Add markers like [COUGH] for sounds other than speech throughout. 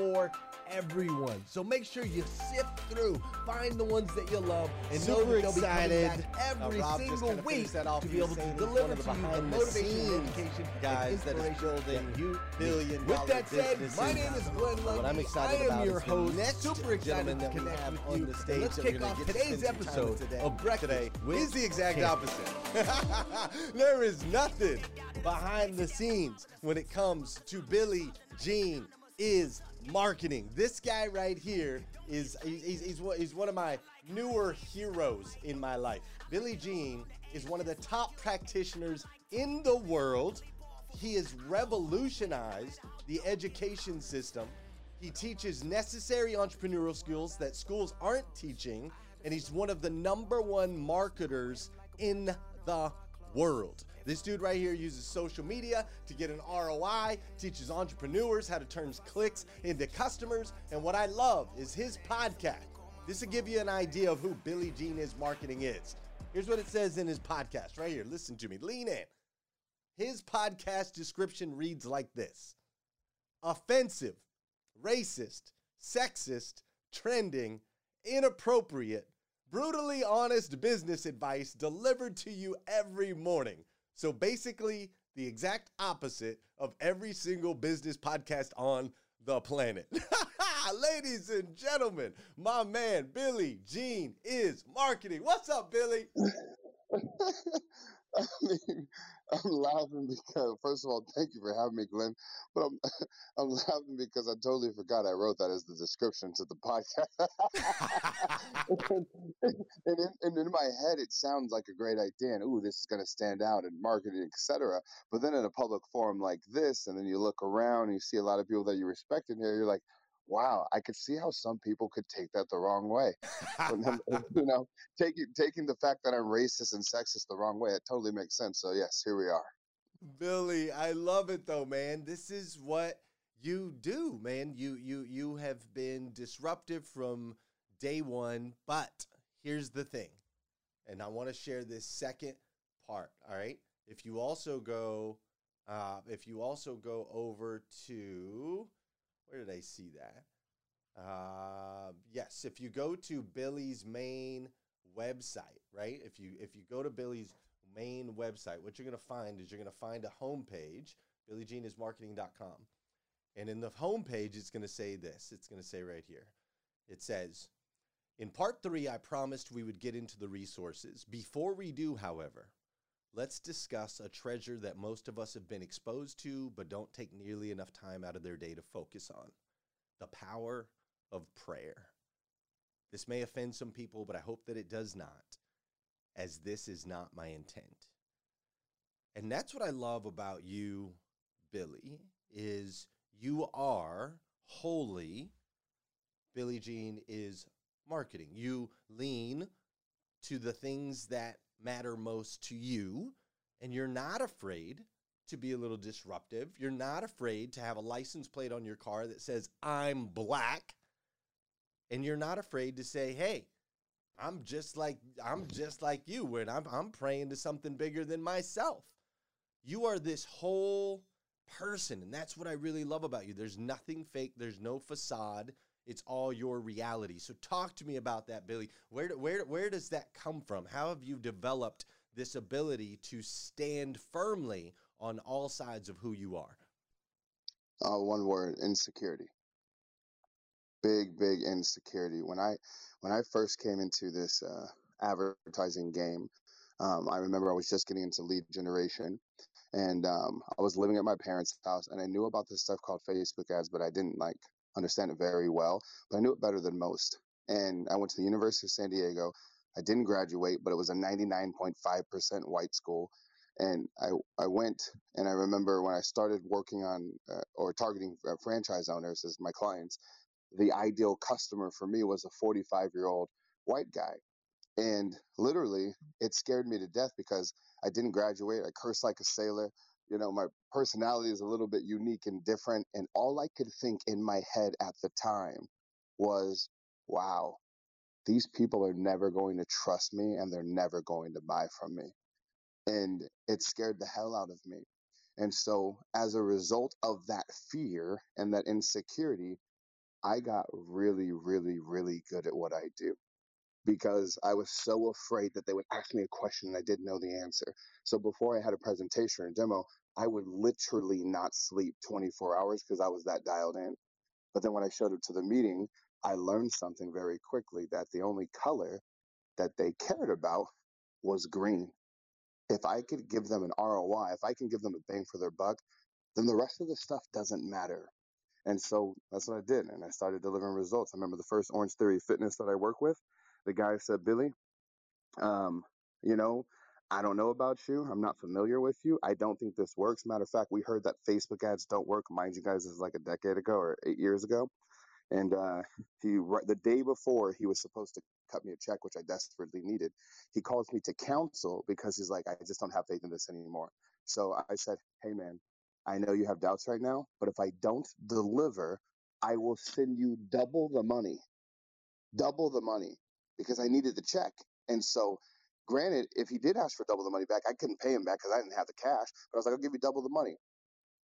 for everyone. So make sure you sift through, find the ones that you love, and Super know that they'll be coming back every single week finished that off to be able to deliver to the you the behind the motivation, and education, guys and that is building you billion. With that said, my name is Glenn Lundy. I'm excited I am about your host. next Super excited to that we connect have with on you. the And stage Let's kick off today's spend some time episode today, of Breakfast today is the exact Champions. opposite. there is nothing behind the scenes when it comes to Billy Gene is marketing. This guy right here is he's, he's, he's, one, of my newer heroes in my life. Billy Gene is one of the top practitioners in the world. He has revolutionized the education system. He teaches necessary entrepreneurial skills that schools aren't teaching, and he's one of the number one marketers in the world. This dude right here uses social media to get an ROI, teaches entrepreneurs how to turn clicks into customers, and what I love is his podcast. This will give you an idea of who Billy Gene is marketing is. Here's what it says in his podcast right here. Listen to me. Lean in. His podcast description reads like this offensive, racist, sexist, trending, inappropriate, brutally honest business advice delivered to you every morning. So basically, the exact opposite of every single business podcast on the planet. [LAUGHS] Ladies and gentlemen, my man Billy Gene is marketing. What's up, Billy? [LAUGHS] I mean, I'm laughing because first of all, thank you for having me, Glenn. But I'm [LAUGHS] I'm laughing because I totally forgot I wrote that as the description to the podcast. [LAUGHS] and, in, and in my head, it sounds like a great idea, and ooh, this is going to stand out in marketing, etc. But then in a public forum like this, and then you look around and you see a lot of people that you respect in here, you're like, wow, I could see how some people could take that the wrong way. [LAUGHS] [LAUGHS] You know, taking taking the fact that I'm racist and sexist the wrong way, it totally makes sense. So yes, here we are. Billy, I love it though, man. This is what you do, man. You you you have been disruptive from day one, but here's the thing. And I want to share this second part, all right? If you also go uh if you also go over to where did I see that? Uh, yes, if you go to Billy's main website, right? If you if you go to Billy's main website, what you're going to find is you're going to find a homepage, billygeneismarketing.com. And in the homepage, it's going to say this. It's going to say right here. It says, in part three, I promised we would get into the resources. Before we do, however, let's discuss a treasure that most of us have been exposed to, but don't take nearly enough time out of their day to focus on the power of prayer. This may offend some people, but I hope that it does not, as this is not my intent. And that's what I love about you, Billy, is you are holy. Billy Gene is marketing. You lean to the things that matter most to you, and you're not afraid to be a little disruptive. You're not afraid to have a license plate on your car that says, I'm black. And you're not afraid to say, hey, I'm just like I'm just like you, and I'm I'm praying to something bigger than myself. You are this whole person. And that's what I really love about you. There's nothing fake, there's no facade. It's all your reality. So talk to me about that, Billy. Where where where does that come from? How have you developed this ability to stand firmly on all sides of who you are? Uh, one word: insecurity. Big, big insecurity. When I when I first came into this uh, advertising game, um, I remember I was just getting into lead generation, and um, I was living at my parents' house, and I knew about this stuff called Facebook ads, but I didn't like understand it very well, but I knew it better than most. And I went to the University of San Diego. I didn't graduate, but it was a 99.5% white school. And I, I went and I remember when I started working on uh, or targeting uh, franchise owners as my clients, the ideal customer for me was a 45 year old white guy. And literally, it scared me to death because I didn't graduate. I cursed like a sailor you know, my personality is a little bit unique and different. And all I could think in my head at the time was, wow, these people are never going to trust me and they're never going to buy from me. And it scared the hell out of me. And so, as a result of that fear and that insecurity, I got really, really, really good at what I do because I was so afraid that they would ask me a question and I didn't know the answer. So before I had a presentation or a demo, I would literally not sleep 24 hours because I was that dialed in. But then when I showed up to the meeting, I learned something very quickly that the only color that they cared about was green. If I could give them an ROI, if I can give them a bang for their buck, then the rest of the stuff doesn't matter. And so that's what I did. And I started delivering results. I remember the first Orange Theory Fitness that I work with, the guy said, Billy, um, you know, I don't know about you. I'm not familiar with you. I don't think this works. Matter of fact, we heard that Facebook ads don't work. Mind you guys, this is like a decade ago or eight years ago. And uh, he the day before he was supposed to cut me a check, which I desperately needed. He calls me to counsel because he's like, I just don't have faith in this anymore. So I said, Hey man, I know you have doubts right now, but if I don't deliver, I will send you double the money, double the money because I needed the check. And so Granted, if he did ask for double the money back, I couldn't pay him back because I didn't have the cash. But I was like, I'll give you double the money.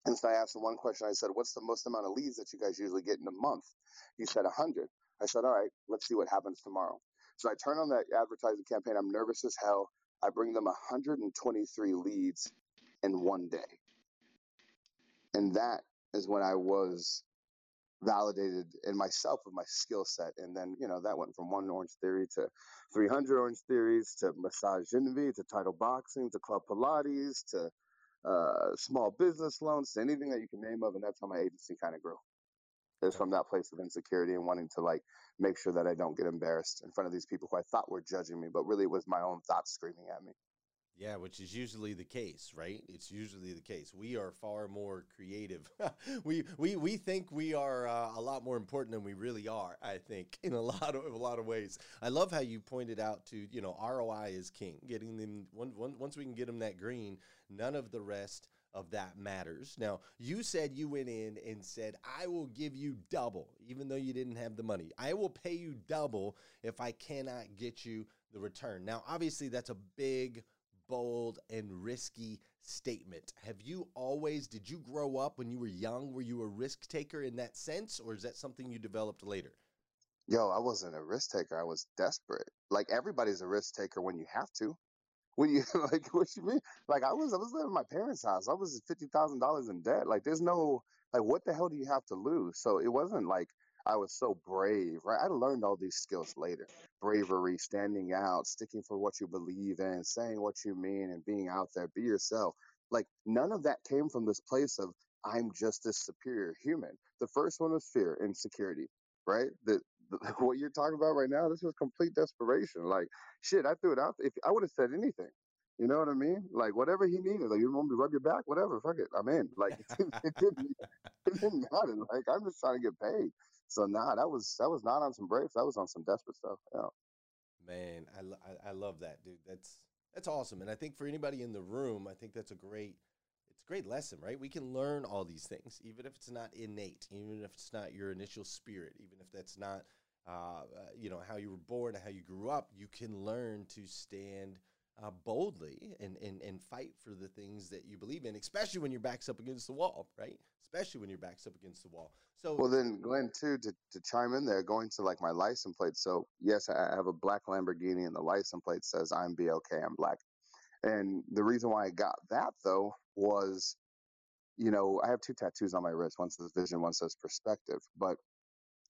And so I asked him one question. I said, What's the most amount of leads that you guys usually get in a month? He said, 100. I said, All right, let's see what happens tomorrow. So I turn on that advertising campaign. I'm nervous as hell. I bring them 123 leads in one day. And that is when I was validated in myself with my skill set. And then, you know, that went from one Orange Theory to 300 Orange Theories to Massage Envy to Title Boxing to Club Pilates to uh, small business loans to anything that you can name of. And that's how my agency kind of grew. It's from that place of insecurity and wanting to like make sure that I don't get embarrassed in front of these people who I thought were judging me, but really it was my own thoughts screaming at me. Yeah, which is usually the case, right? It's usually the case. We are far more creative. [LAUGHS] we we we think we are uh, a lot more important than we really are. I think in a [LAUGHS] lot of a lot of ways. I love how you pointed out to you know ROI is king. Getting them one, one, once we can get them that green, none of the rest of that matters. Now, you said you went in and said, I will give you double, even though you didn't have the money. I will pay you double if I cannot get you the return. Now, obviously, that's a big bold and risky statement. Have you always, did you grow up when you were young? Were you a risk taker in that sense, or is that something you developed later? Yo, I wasn't a risk taker. I was desperate. Like everybody's a risk taker when you have to. When you [LAUGHS] like, what you mean? Like I was, I was living in my parents' house. I was fifty thousand dollars in debt. Like there's no, like, what the hell do you have to lose? So it wasn't like I was so brave, right? I learned all these skills later bravery, standing out, sticking for what you believe in, saying what you mean, and being out there. Be yourself. Like, none of that came from this place of, I'm just a superior human. The first one was fear, insecurity, right? The, the, [LAUGHS] what you're talking about right now, this was complete desperation. Like, shit, I threw it out. If I would have said anything, you know what I mean? Like whatever he needed, like you want me to rub your back, whatever, fuck it, I'm in. Like it, [LAUGHS] it, didn't, it didn't [LAUGHS] matter. Like I'm just trying to get paid. So nah, that was that was not on some brave. That was on some desperate stuff. Yeah. Man, I, I, love that, dude. That's that's awesome. And I think for anybody in the room, I think that's a great it's a great lesson, right? We can learn all these things, even if it's not innate, even if it's not your initial spirit, even if that's not uh, uh, you know how you were born, how you grew up. You can learn to stand uh, boldly and, and and fight for the things that you believe in, especially when your back's up against the wall, right? Especially when your back's up against the wall. So Well, then, Glenn, too, to, to chime in there, going to like my license plate. So, yes, I have a black Lamborghini, and the license plate says I'm BLK, I'm black. And the reason why I got that, though, was, you know, I have two tattoos on my wrist. One says vision, one says perspective. But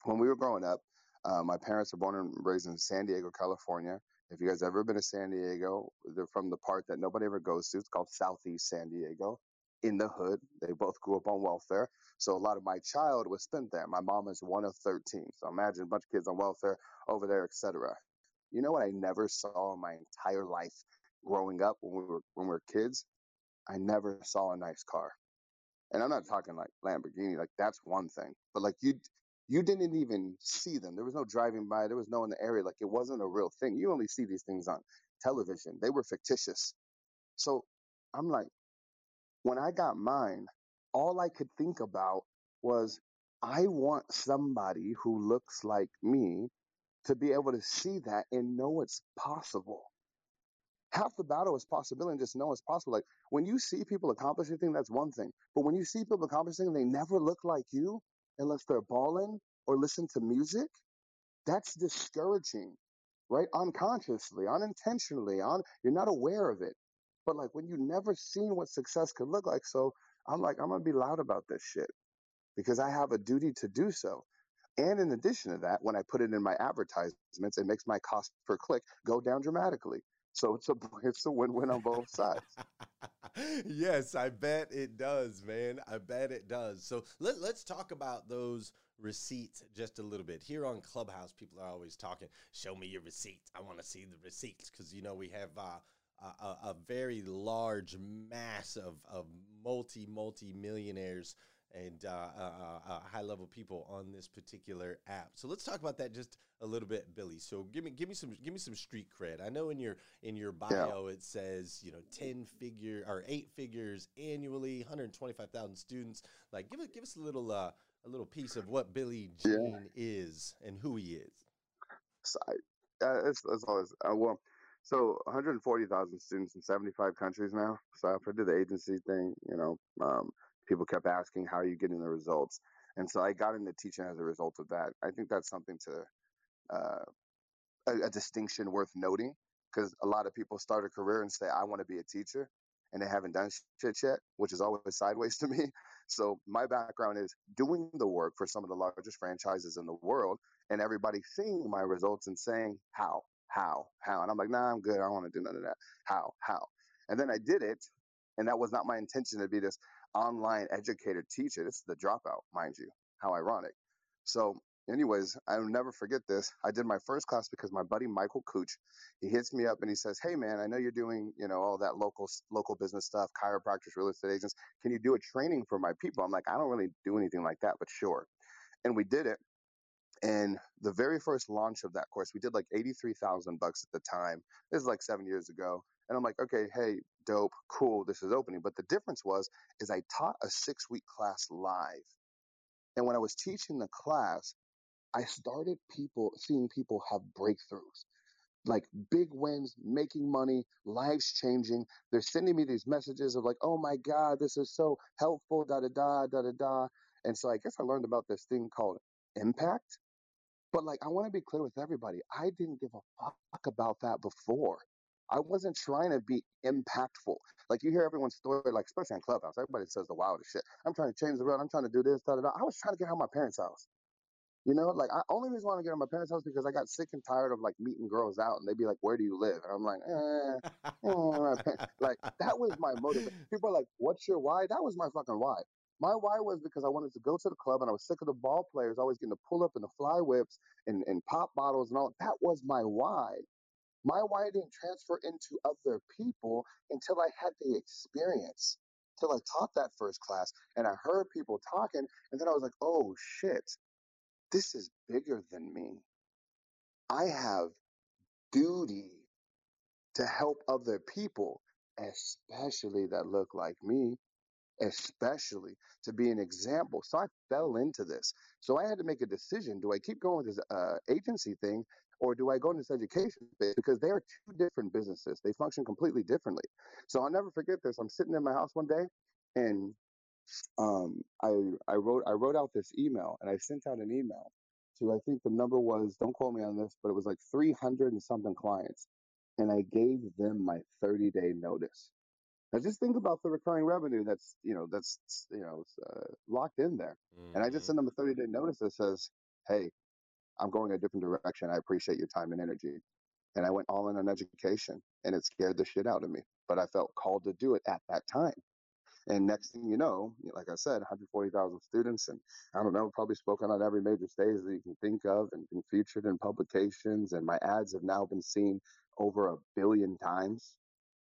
when we were growing up, uh, my parents were born and raised in San Diego, California. If you guys ever been to San Diego, they're from the part that nobody ever goes to. It's called Southeast San Diego. In the hood, they both grew up on welfare. So a lot of my child was spent there. My mom is one of 13. So imagine a bunch of kids on welfare over there, etc. You know what I never saw in my entire life growing up when we were when we were kids? I never saw a nice car. And I'm not talking like Lamborghini, like that's one thing. But like you you didn't even see them. There was no driving by, there was no in the area. Like it wasn't a real thing. You only see these things on television. They were fictitious. So I'm like, when I got mine, all I could think about was I want somebody who looks like me to be able to see that and know it's possible. Half the battle is possibility and just know it's possible. Like when you see people accomplish anything, that's one thing. But when you see people accomplish anything, they never look like you unless they're balling or listen to music. That's discouraging, right? Unconsciously, unintentionally, on you're not aware of it. But like when you've never seen what success could look like, so I'm like, I'm gonna be loud about this shit because I have a duty to do so. And in addition to that, when I put it in my advertisements, it makes my cost per click go down dramatically. So it's a [LAUGHS] it's a win-win on both sides. [LAUGHS] yes, I bet it does, man. I bet it does. So let, let's talk about those receipts just a little bit. Here on Clubhouse, people are always talking, show me your receipts. I want to see the receipts because, you know, we have uh, a, a, very large mass of, of multi, multi millionaires and uh, uh, uh, uh, high level people on this particular app. So let's talk about that just a little bit, Billy. So give me give me some give me some street cred. I know in your in your bio yeah. it says you know ten figure or eight figures annually, one hundred twenty five thousand students. Like give it give us a little uh, a little piece of what Billy Gene yeah. is and who he is. So I, it's, it's always uh, well. So 140,000 students in 75 countries now. So after I did the agency thing, you know, um, people kept asking, how are you getting the results? And so I got into teaching as a result of that. I think that's something to, uh, a, a distinction worth noting because a lot of people start a career and say, I want to be a teacher and they haven't done shit yet, which is always [LAUGHS] sideways to me. So my background is doing the work for some of the largest franchises in the world and everybody seeing my results and saying, how, how, how. And I'm like, nah, I'm good. I don't want to do none of that. How, how. And then I did it. And that was not my intention to be this online educator teacher. This is the dropout, mind you. How ironic. So, anyways, I'll never forget this. I did my first class because my buddy Michael Cooch, he hits me up and he says, "Hey, man, I know you're doing, you know, all that local local business stuff, chiropractors, real estate agents. Can you do a training for my people?" I'm like, "I don't really do anything like that, but sure." And we did it. And the very first launch of that course, we did like 83,000 bucks at the time. This is like seven years ago. And I'm like, okay, hey, dope, cool, this is opening. But the difference was, is I taught a six week class live. And when I was teaching the class, I started people seeing people have breakthroughs, like big wins, making money, lives changing. They're sending me these messages of like, oh my God, this is so helpful, da da da, da da da. And so I guess I learned about this thing called impact. But like, I want to be clear with everybody. I didn't give a fuck about that before. I wasn't trying to be impactful. Like you hear everyone's story, like especially on Clubhouse, everybody says the wildest shit. I'm trying to change the world. I'm trying to do this, da da da. I was trying to get out of my parents' house. You know, like I only reason I want to get out of my parents' house because I got sick and tired of like meeting girls out, and they'd be like, "Where do you live?" And I'm like, eh, eh. [LAUGHS] like that was my motive. People are like, "What's your why?" That was my fucking why. My why was because I wanted to go to the club and I was sick of the ball players always getting to pull up in the fly whips and, and pop bottles and all. That was my why. My why didn't transfer into other people until I had the experience, till I taught that first class and I heard people talking. And then I was like, oh shit, this is bigger than me. I have duty to help other people, especially that look like me, especially to be an example. So I fell into this. So I had to make a decision. Do I keep going with this uh, agency thing or do I go into this education space? Because they are two different businesses. They function completely differently. So I'll never forget this. I'm sitting in my house one day and um, I I wrote I wrote out this email and I sent out an email to I think the number was don't quote me on this, but it was like 300 and something clients, and I gave them my 30 day notice. Now just think about the recurring revenue that's you know that's you know uh, locked in there, and I just Mhm. sent them a 30 day notice that says, hey, I'm going a different direction. I appreciate your time and energy. And I went all in on education, and it scared the shit out of me, but I felt called to do it at that time. And next thing you know, like I said, 140,000 students, and I don't know, probably spoken on every major stage that you can think of, and been featured in publications. And my ads have now been seen over a billion times.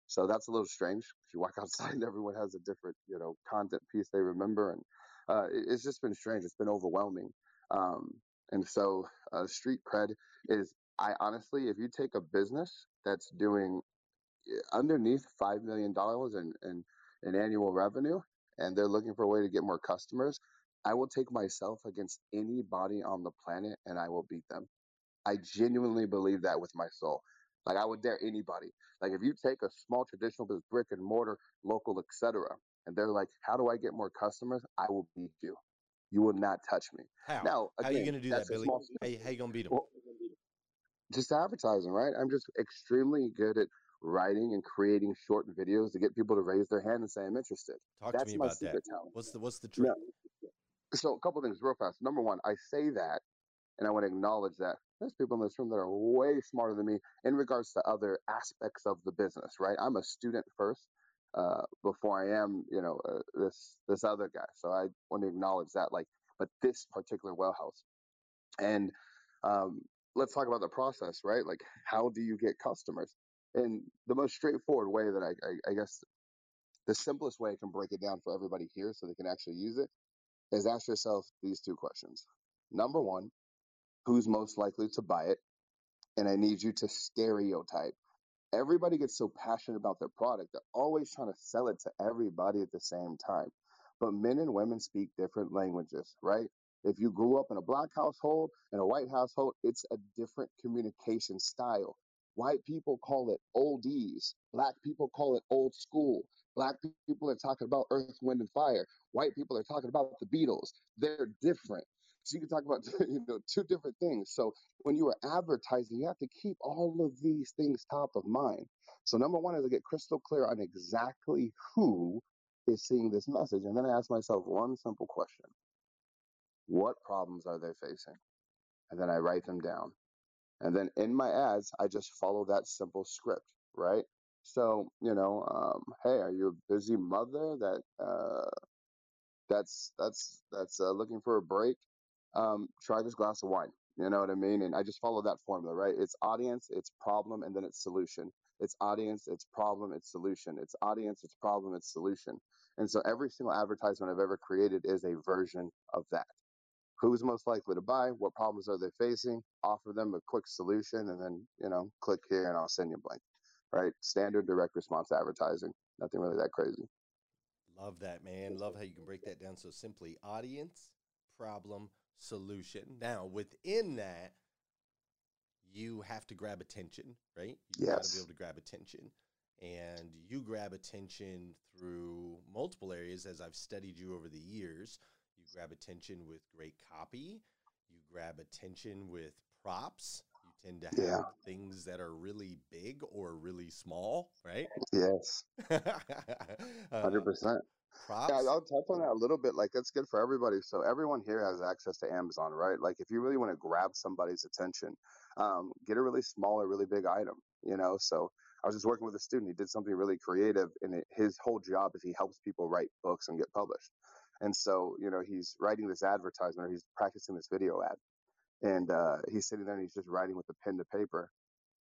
So that's a little strange. If you walk [LAUGHS] outside, everyone has a different, you know, content piece they remember, and uh, it's just been strange. It's been overwhelming. Um, and so, uh, street cred is, I honestly, if you take a business that's doing underneath five million dollars in, in in annual revenue and they're looking for a way to get more customers, I will take myself against anybody on the planet and I will beat them. I genuinely believe that with my soul. Like I would dare anybody. Like if you take a small traditional business, brick and mortar, local, etc., and they're like, "How do I get more customers?" I will beat you. You will not touch me. How? Now, How you again, gonna do that, that's Billy? How you, how you gonna beat him? well, just advertising, right? I'm just extremely good at writing and creating short videos to get people to raise their hand and say I'm interested. Talk to me my about that. talent. What's the what's the trick? So a couple things real fast. Number one, I say that and I want to acknowledge that there's people in this room that are way smarter than me in regards to other aspects of the business, right? I'm a student first uh, before I am, you know, uh, this this other guy. So I want to acknowledge that, like, but this particular well house, and um, let's talk about the process, right? Like, how do you get customers? And the most straightforward way that I, I, I guess the simplest way I can break it down for everybody here so they can actually use it is ask yourself these two questions. Number one, who's most likely to buy it? And I need you to stereotype. Everybody gets so passionate about their product, they're always trying to sell it to everybody at the same time. But men and women speak different languages, right? If you grew up in a black household and a white household, it's a different communication style. White people call it oldies. Black people call it old school. Black people are talking about Earth, Wind, and Fire. White people are talking about the Beatles. They're different. So you can talk about [LAUGHS] you know two different things. So when you are advertising, you have to keep all of these things top of mind. So number one is to get crystal clear on exactly who is seeing this message, and then I ask myself one simple question: What problems are they facing? And then I write them down. And then in my ads, I just follow that simple script, right? So, you know, um, hey, are you a busy mother that uh, that's that's that's uh, looking for a break? Um, try this glass of wine. You know what I mean? And I just follow that formula, right? It's audience, it's problem, and then it's solution. It's audience, it's problem, it's solution. It's audience, it's problem, it's solution. And so every single advertisement I've ever created is a version of that who's most likely to buy, what problems are they facing, offer them a quick solution, and then, you know, click here and I'll send you a blank. Right? Standard direct response advertising. Nothing really that crazy. Love that, man. Love how you can break that down so simply. Audience, problem, solution. Now, within that, you have to grab attention, right? You got to be able to grab attention. And you grab attention through multiple areas as I've studied you over the years. You grab attention with great copy, you grab attention with props. You tend to have Yeah. things that are really big or really small, right? Yes. [LAUGHS] Uh, 100%. Props. Yeah, I'll touch on that a little bit. Like, that's good for everybody. So, everyone here has access to Amazon, right? Like, if you really want to grab somebody's attention, um, get a really small or really big item, you know? So, I was just working with a student. He did something really creative, and it, his whole job is he helps people write books and get published. And so, you know, he's writing this advertisement or he's practicing this video ad. And uh, he's sitting there and he's just writing with a pen to paper.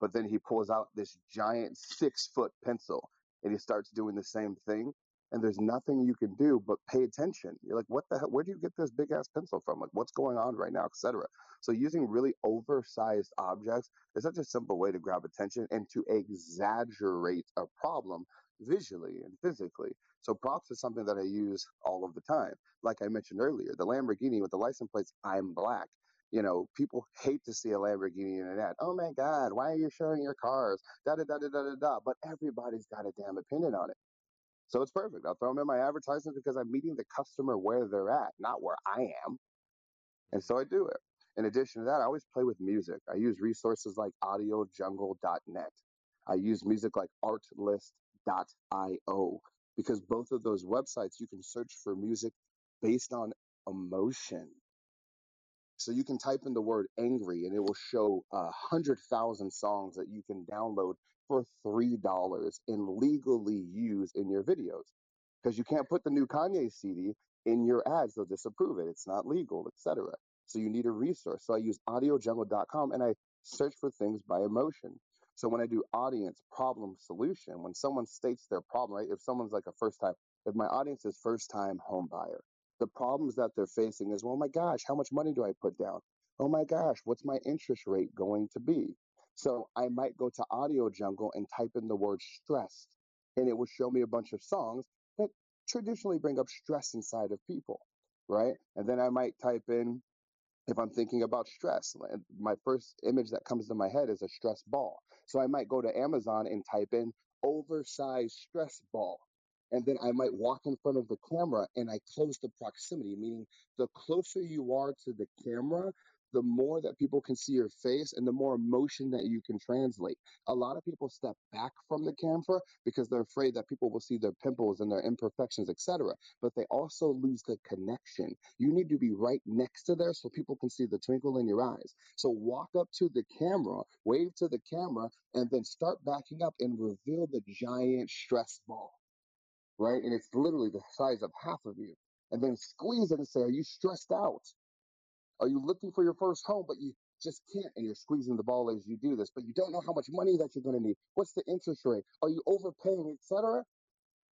But then he pulls out this giant six foot pencil and he starts doing the same thing. And there's nothing you can do but pay attention. You're like, what the hell? Where do you get this big ass pencil from? Like, what's going on right now, etc. So, using really oversized objects is such a simple way to grab attention and to exaggerate a problem visually and physically. So, props is something that I use all of the time. Like I mentioned earlier, the Lamborghini with the license plates, I'm black You know, people hate to see a Lamborghini in an ad. Oh my God, why are you showing your cars? Da da da da da da da. But everybody's got a damn opinion on it. So it's perfect. I'll throw them in my advertisements because I'm meeting the customer where they're at, not where I am. And so I do it. In addition to that, I always play with music. I use resources like audiojungle.net. I use music like artlist.io because both of those websites you can search for music based on emotion. So you can type in the word angry and it will show a hundred thousand songs that you can download for three dollars and legally use in your videos. Because you can't put the new Kanye CD in your ads, they'll disapprove it. It's not legal, etc. So you need a resource. So I use audiojungle.com and I search for things by emotion. So when I do audience problem solution, when someone states their problem, right? If someone's like a first time, if my audience is first time home buyer, the problems that they're facing is, well, my gosh, how much money do I put down? Oh my gosh, what's my interest rate going to be? So I might go to Audio Jungle and type in the word stressed, and it will show me a bunch of songs that traditionally bring up stress inside of people, right? And then I might type in if I'm thinking about stress, my first image that comes to my head is a stress ball. So I might go to Amazon and type in oversized stress ball. And then I might walk in front of the camera and I close the proximity, meaning the closer you are to the camera, the more that people can see your face and the more emotion that you can translate. A lot of people step back from the camera because they're afraid that people will see their pimples and their imperfections, etc. But they also lose the connection. You need to be right next to there so people can see the twinkle in your eyes. So walk up to the camera, wave to the camera, and then start backing up and reveal the giant stress ball. Right? And it's literally the size of half of you. And then squeeze it and say, Are you stressed out? Are you looking for your first home, but you just can't and you're squeezing the ball as you do this, but you don't know how much money that you're going to need? What's the interest rate? Are you overpaying, etc.?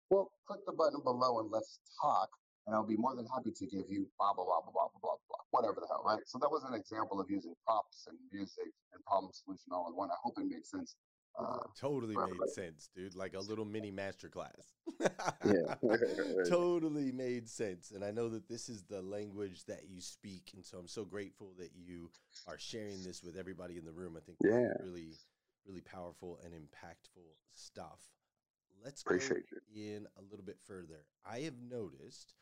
Well, click the button below and let's talk, and I'll be more than happy to give you blah, blah, blah, blah, blah, blah, blah, whatever the hell, right? So that was an example of using props and music and problem solution all in one. I hope it made sense. Uh, totally made sense, dude. Like a little mini masterclass. yeah. [LAUGHS] [LAUGHS] totally made sense. And I know that this is the language that you speak. And so I'm so grateful that you are sharing this with everybody in the room. I think yeah. really, really powerful and impactful stuff. Let's Appreciate go you. in a little bit further. I have noticed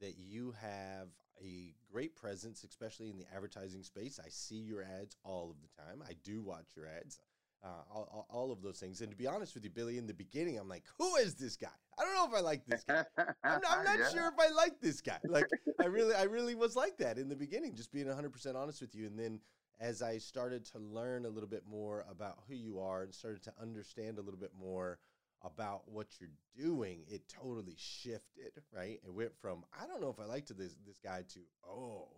that you have a great presence, especially in the advertising space. I see your ads all of the time. I do watch your ads uh, all, all, of those things. And to be honest with you, Billy, in the beginning, I'm like, who is this guy? I don't know if I like this guy. [LAUGHS] I'm, I'm not yeah. sure if I like this guy. Like, I really, I really was like that in the beginning, just being 100% honest with you. And then as I started to learn a little bit more about who you are and started to understand a little bit more about what you're doing, it totally shifted, right? It went from I don't know if I liked this this guy to oh,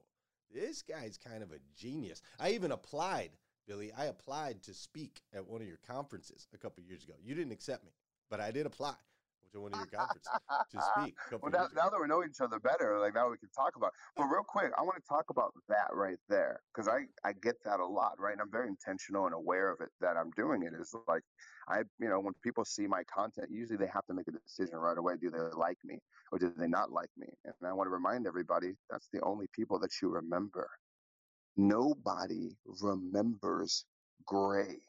this guy's kind of a genius. I even applied Billy, I applied to speak at one of your conferences a couple years ago. You didn't accept me, but I did apply to one of your conferences to [LAUGHS] speak. well, now, now, that we know each other better, like now we can talk about. It. But real quick, I want to talk about that right there because I I get that a lot, right? And I'm very intentional and aware of it that I'm doing it. Is like I, you know, when people see my content, usually they have to make a decision right away. Do they like me or do they not like me? And I want to remind everybody that's the only people that you remember. Nobody remembers Gray.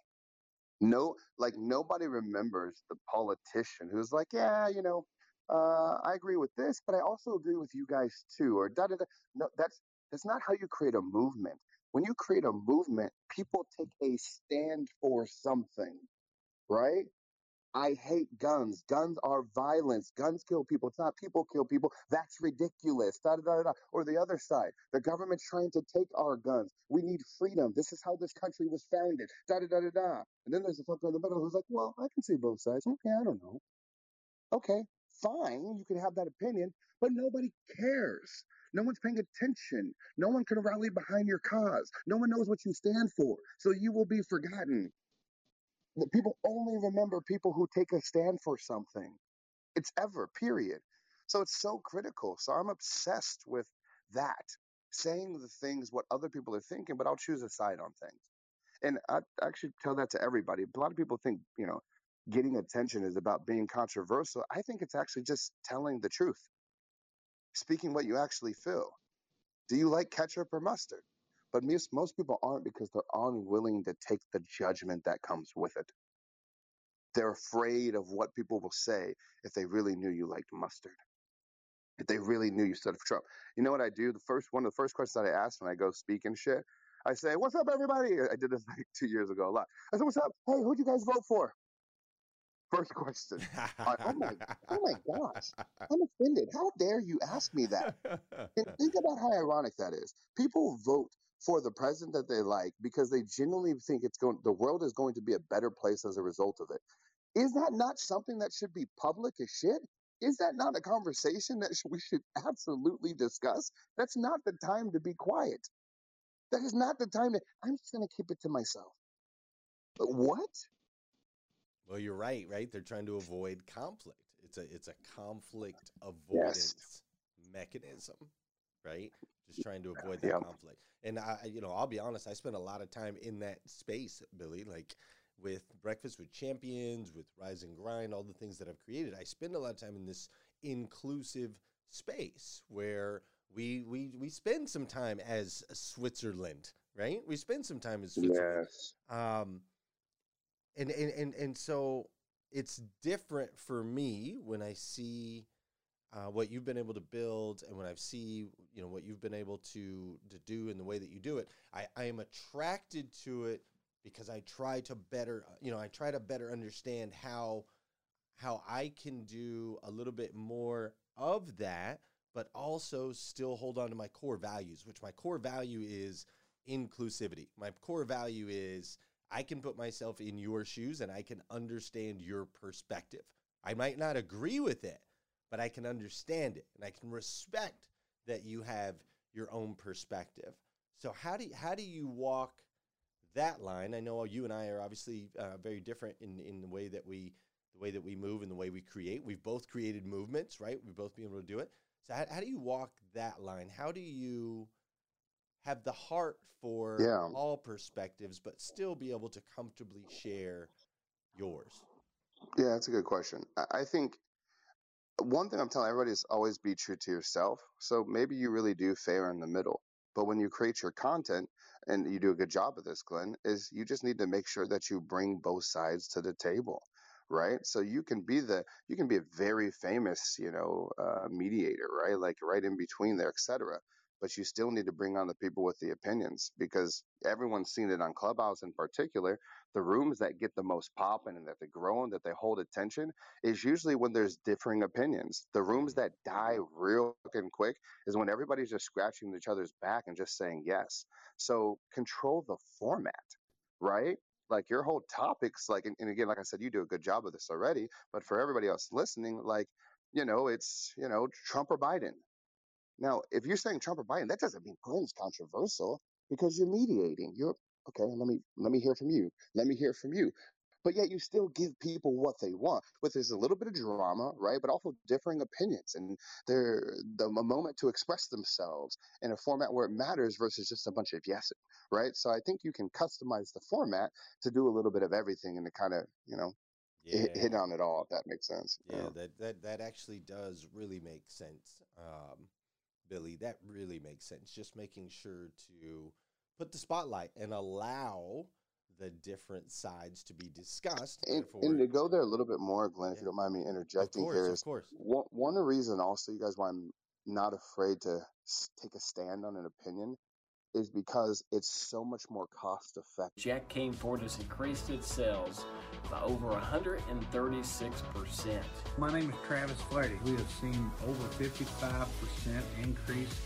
No, like nobody remembers the politician who's like, yeah, you know, uh, I agree with this, but I also agree with you guys too, or da da da. No, that's that's not how you create a movement. When you create a movement, people take a stand for something, right? I hate guns. Guns are violence. Guns kill people. It's not people kill people. That's ridiculous. Da, da, da, da. Or the other side. The government's trying to take our guns. We need freedom. This is how this country was founded. Da da da da da. And then there's the fucker in the middle who's like, well, I can see both sides. Okay, I don't know. Okay, fine. You can have that opinion, but nobody cares. No one's paying attention. No one can rally behind your cause. No one knows what you stand for. So you will be forgotten people only remember people who take a stand for something. It's ever, period. So it's so critical. So I'm obsessed with that, saying the things what other people are thinking, but I'll choose a side on things. And I actually tell that to everybody. A lot of people think, you know, getting attention is about being controversial. I think it's actually just telling the truth, speaking what you actually feel. Do you like ketchup or mustard? But most, most people aren't because they're unwilling to take the judgment that comes with it. They're afraid of what people will say if they really knew you liked mustard. If they really knew you stood for Trump. You know what I do? The first one of the first questions that I ask when I go speak and shit, I say, What's up, everybody? I did this like two years ago a lot. I said, What's up? Hey, who'd you guys vote for? First question. Oh my, oh my gosh, I'm offended. How dare you ask me that? And think about how ironic that is. People vote for the president that they like because they genuinely think it's going, the world is going to be a better place as a result of it. Is that not something that should be public as shit? Is that not a conversation that [LAUGHS] we should absolutely discuss? That's not the time to be quiet. That is not the time to, I'm just going to keep it to myself. But what? Well, you're right, right? They're trying to avoid conflict. It's a it's a conflict avoidance yes. mechanism, right? Just trying to avoid that conflict. And I, you know, I'll be honest, I spent a lot of time in that space, Billy, like with Breakfast with Champions, with Rise and Grind, all the things that I've created. I spend a lot of time in this inclusive space where we we we spend some time as Switzerland, right? We spend some time as Switzerland. Yes. Um, and and and and so it's different for me when I see uh, what you've been able to build and when I see you know what you've been able to to do in the way that you do it. I, I am attracted to it because I try to better you know I try to better understand how how I can do a little bit more of that, but also still hold on to my core values, which my core value is inclusivity. My core value is I can put myself in your shoes and I can understand your perspective. I might not agree with it, but I can understand it and I can respect that you have your own perspective. So how do you, how do you walk that line? I know you and I are obviously uh, very different in in the way that we the way that we move and the way we create. We've both created movements, right? We've both been able to do it. So how, how do you walk that line? How do you have the heart for yeah. all perspectives, but still be able to comfortably share yours? Yeah, that's a good question. I think one thing I'm telling everybody is always be true to yourself. So maybe you really do fair in the middle. But when you create your content, and you do a good job of this, Glenn, is you just need to make sure that you bring both sides to the table right? So you can be the you can be a very famous, you know, uh, mediator, right? Like right in between there, etc but you still need to bring on the people with the opinions because everyone's seen it on Clubhouse in particular. The rooms that get the most popping and that they grow and that they hold attention is usually when there's differing opinions. The rooms that die real fucking quick is when everybody's just scratching each other's back and just saying yes. So control the format, right? Like your whole topics, like, and, and again, like I said, you do a good job of this already, but for everybody else listening, like, you know, it's, you know, Trump or Biden now, if you're saying Trump or Biden, that doesn't mean Glenn's controversial because you're mediating. You're okay. Let me let me hear from you. Let me hear from you. But yet you still give people what they want, but there's a little bit of drama, right? But also differing opinions and they're the a moment to express themselves in a format where it matters versus just a bunch of yes, right? So I think you can customize the format to do a little bit of everything and to kind of you know yeah. hit, hit on it all if that makes sense. Yeah, yeah, that that that actually does really make sense. Um, Billy, that really makes sense. Just making sure to put the spotlight and allow the different sides to be discussed. And, and to go there a little bit more, Glenn, yeah. if you don't mind me interjecting of course, here, is of course. One, one reason also, you guys, why I'm not afraid to take a stand on an opinion is because it's so much more cost effective. Jack Kane Ford has increased its sales by over 136%. My name is Travis Flaherty. We have seen over 55% increase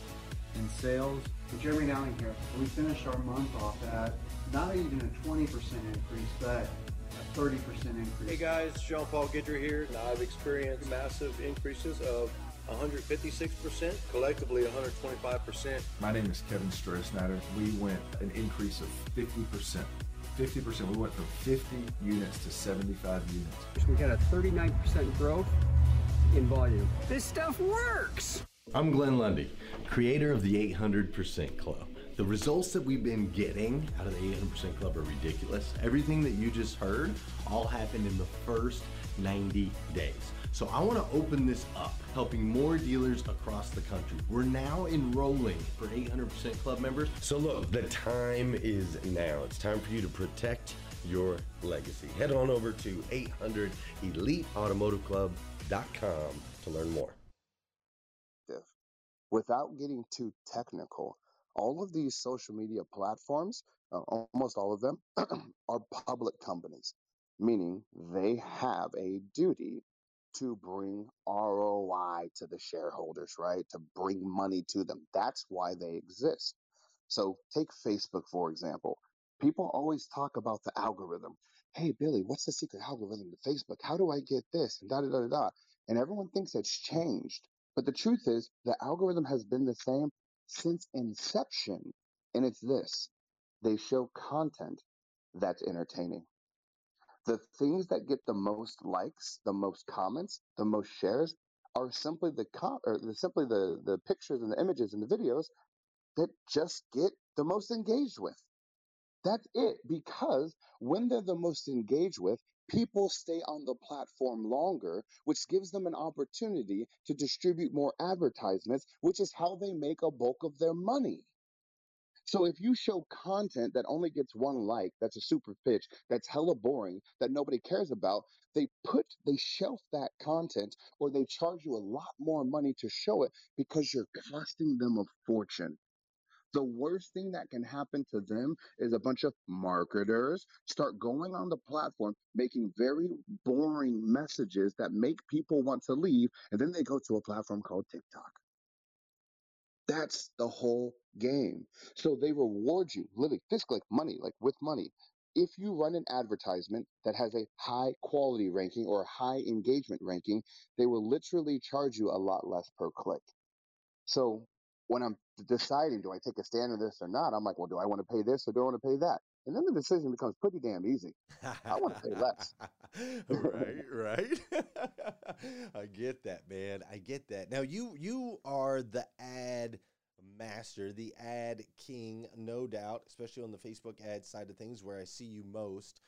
in sales. Jeremy Downing here. We finished our month off at not even a 20% increase, but a 30% increase. Hey guys, Jean Paul Guidry here. I've experienced massive increases of 156%, collectively 125%. My name is Kevin Strosnatter. We went an increase of 50%. 50%. We went from 50 units to 75 units. We had a 39% growth in volume. This stuff works! I'm Glenn Lundy, creator of the 800% Club. The results that we've been getting out of the 800% Club are ridiculous. Everything that you just heard all happened in the first 90 days. So I want to open this up, helping more dealers across the country. We're now enrolling for 800% club members. So look, the time is now. It's time for you to protect your legacy. Head on over to 800eliteautomotiveclub.com to learn more. Without getting too technical, all of these social media platforms, uh, almost all of them, [CLEARS THROAT] are public companies, meaning they have a duty to bring ROI to the shareholders, right? To bring money to them. That's why they exist. So take Facebook, for example. People always talk about the algorithm. Hey, Billy, what's the secret algorithm to Facebook? How do I get this? And da da da da. And everyone thinks it's changed. But the truth is, the algorithm has been the same since inception. And it's this they show content that's entertaining. The things that get the most likes, the most comments, the most shares are simply the or simply the, the pictures and the images and the videos that just get the most engaged with. That's it. Because when they're the most engaged with, people stay on the platform longer, which gives them an opportunity to distribute more advertisements, which is how they make a bulk of their money. So if you show content that only gets one like, that's a super pitch, that's hella boring, that nobody cares about, they put, they shelf that content or they charge you a lot more money to show it because you're costing them a fortune. The worst thing that can happen to them is a bunch of marketers start going on the platform, making very boring messages that make people want to leave, and then they go to a platform called TikTok. That's the whole game. So they reward you, literally, physically, like money, like with money. If you run an advertisement that has a high quality ranking or a high engagement ranking, they will literally charge you a lot less per click. So when I'm deciding, do I take a stand on this or not? I'm like, well, do I want to pay this or do I want to pay that? And then the decision becomes pretty damn easy. I want to pay less. right, [LAUGHS] right. [LAUGHS] I get that, man. I get that. Now you you are the ad master, the ad king, no doubt, especially on the Facebook ad side of things where I see you most.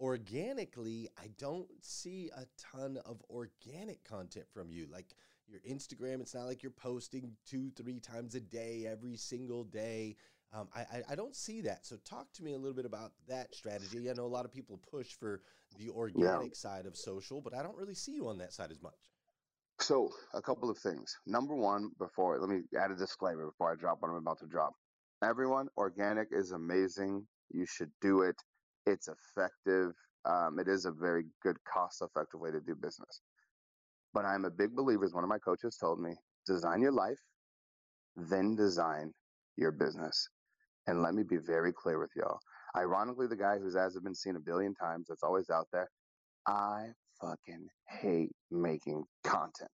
Organically, I don't see a ton of organic content from you. Like your Instagram, it's not like you're posting two, three times a day, every single day. Um, I, I, I don't see that. So talk to me a little bit about that strategy. I know a lot of people push for the organic yeah. side of social, but I don't really see you on that side as much. So a couple of things. Number one, before let me add a disclaimer before I drop what I'm about to drop. Everyone, organic is amazing. You should do it. It's effective. Um, it is a very good cost-effective way to do business. But I'm a big believer, as one of my coaches told me, design your life, then design your business. And let me be very clear with y'all. Ironically, the guy whose ads have been seen a billion times, that's always out there, I fucking hate making content.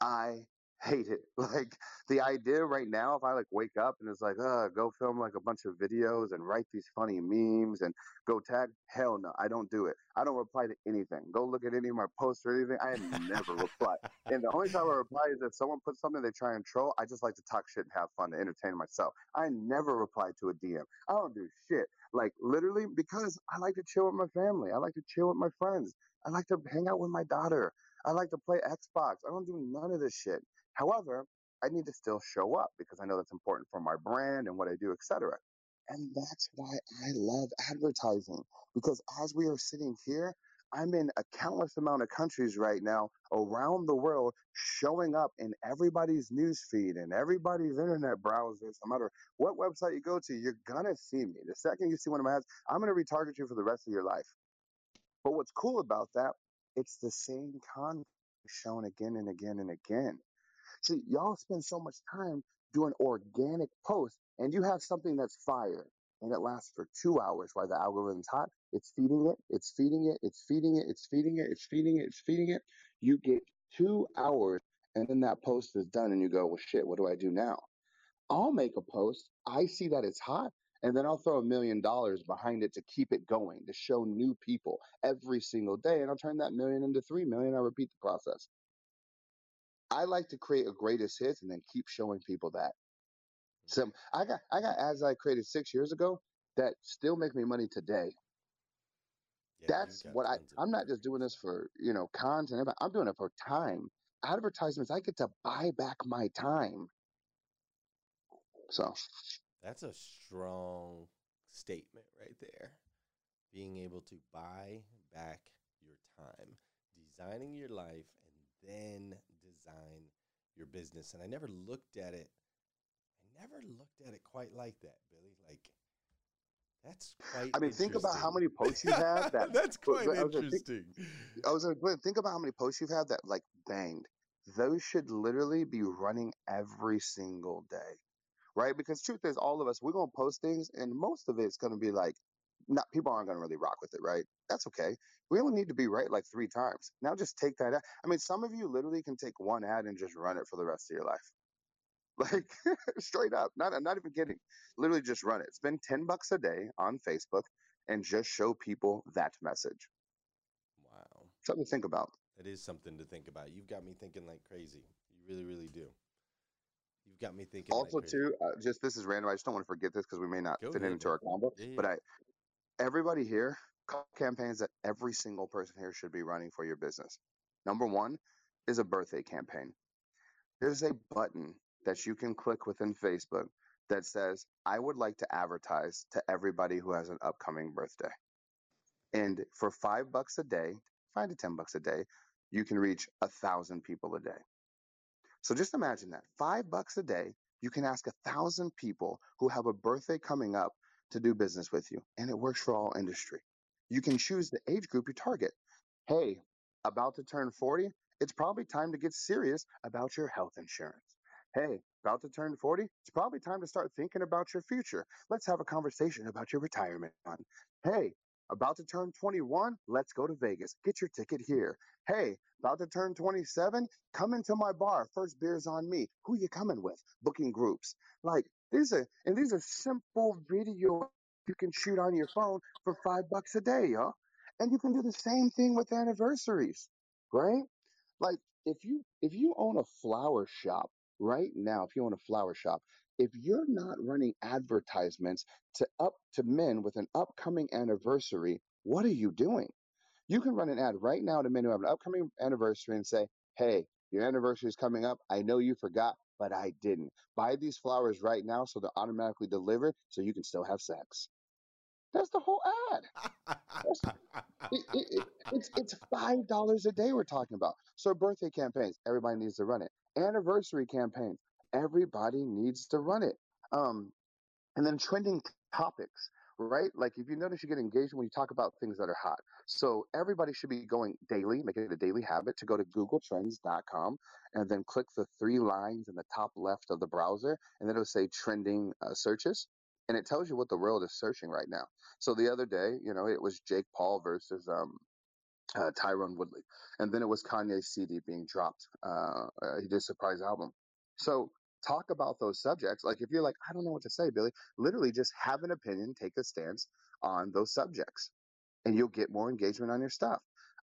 I hate it. [LAUGHS] Like the idea right now, if I like wake up and it's like, uh, go film like a bunch of videos and write these funny memes and go tag, hell no, I don't do it. I don't reply to anything. Go look at any of my posts or anything. I never reply. [LAUGHS] And the only time I reply is if someone puts something they try and troll. I just like to talk shit and have fun to entertain myself. I never reply to a DM. I don't do shit. Like literally because I like to chill with my family. I like to chill with my friends. I like to hang out with my daughter. I like to play Xbox. I don't do none of this shit. However, I need to still show up because I know that's important for my brand and what I do, etc. And that's why I love advertising because as we are sitting here, I'm in a countless amount of countries right now around the world, showing up in everybody's newsfeed and everybody's internet browsers. No matter what website you go to, you're gonna see me. The second you see one of my ads, I'm gonna retarget you for the rest of your life. But what's cool about that, it's the same content shown again and again and again. See, y'all spend so much time doing organic posts and you have something that's fire and it lasts for two hours while the algorithm's hot. It's feeding it, it's feeding it, it's feeding it, it's feeding it, it's feeding it, it's feeding it. You get two hours and then that post is done and you go, well, shit, what do I do now? I'll make a post. I see that it's hot and then I'll throw a million dollars behind it to keep it going, to show new people every single day. And I'll turn that million into three million. I repeat the process. I like to create a greatest hits and then keep showing people that. Mm-hmm. So I got I got ads I created six years ago that still make me money today. Yeah, That's what I. I'm not just doing this for you know content. I'm doing it for time. Advertisements. I get to buy back my time. So That's a strong statement right there. Being able to buy back your time, designing your life, and then design your business. And I never looked at it. I never looked at it quite like that, Billy. Like that's quite. I mean, think about how many posts you have [LAUGHS] that. that's quite I was gonna think- interesting. I was gonna think about how many posts you've had that like banged. Those should literally be running every single day, right? Because truth is, all of us we're gonna post things, and most of it's gonna be like, not people aren't gonna really rock with it, right? That's okay. We only need to be right like three times. Now just take that. Ad. I mean, some of you literally can take one ad and just run it for the rest of your life. [LAUGHS] Like straight up, not I'm not even kidding. Literally just run it. Spend ten bucks a day on Facebook and just show people that message. Wow. Something to think about. That is something to think about. You've got me thinking like crazy. You really, really do. You've got me thinking. Also, like crazy. too, uh, just this is random. I just don't want to forget this because we may not Go fit it ahead, into our combo. Yeah, But. I, everybody here, campaigns that every single person here should be running for your business. Number one is a birthday campaign. There's a button that you can click within Facebook that says, "I would like to advertise to everybody who has an upcoming birthday." And for five bucks a day, five to ten bucks a day, you can reach a thousand people a day. So just imagine that. Five bucks a day, you can ask a thousand people who have a birthday coming up to do business with you. And it works for all industry. You can choose the age group you target. Hey, about to turn 40, it's probably time to get serious about your health insurance. Hey, about to turn 40, it's probably time to start thinking about your future. Let's have a conversation about your retirement fund. Hey, about to turn 21, let's go to Vegas. Get your ticket here. Hey, about to turn 27, come into my bar. First beer's on me. Who you coming with? Booking groups. Like these are and these are simple video you can shoot on your phone for five bucks a day, y'all. And you can do the same thing with anniversaries, right? Like if you if you own a flower shop right now, if you own a flower shop, if you're not running advertisements to up to men with an upcoming anniversary, what are you doing? You can run an ad right now to men who have an upcoming anniversary and say, Hey, your anniversary is coming up. I know you forgot, but I didn't. Buy these flowers right now so they're automatically delivered so you can still have sex. That's the whole ad. It, it, it, it's it's five dollars a day we're talking about. So birthday campaigns, everybody needs to run it. Anniversary campaigns, everybody needs to run it. Um, and then trending topics, right? Like if you notice, you get engaged when you talk about things that are hot. So everybody should be going daily, make it a daily habit to go to GoogleTrends.com and then click the three lines in the top left of the browser, and then it'll say trending uh, searches, and it tells you what the world is searching right now. So the other day, you know, it was Jake Paul versus um, uh, Tyron Woodley, and then it was Kanye's CD being dropped. Uh, uh, he did a surprise album. So talk about those subjects. Like if you're like, I don't know what to say, Billy, literally just have an opinion, take a stance on those subjects, and you'll get more engagement on your stuff.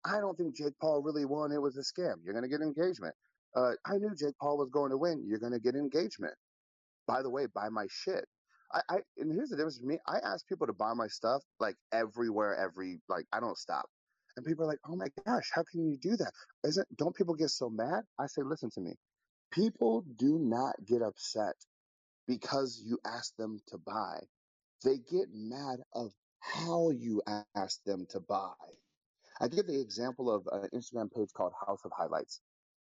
I don't think Jake Paul really won. It was a scam. You're going to get engagement. Uh, I knew Jake Paul was going to win. You're going to get engagement. By the way, buy my shit. I, I and here's the difference for me. I ask people to buy my stuff like everywhere, every like I don't stop. And people are like, "Oh my gosh, how can you do that? Isn't don't people get so mad?" I say, "Listen to me. People do not get upset because you ask them to buy. They get mad of how you ask them to buy." I give the example of an Instagram page called House of Highlights.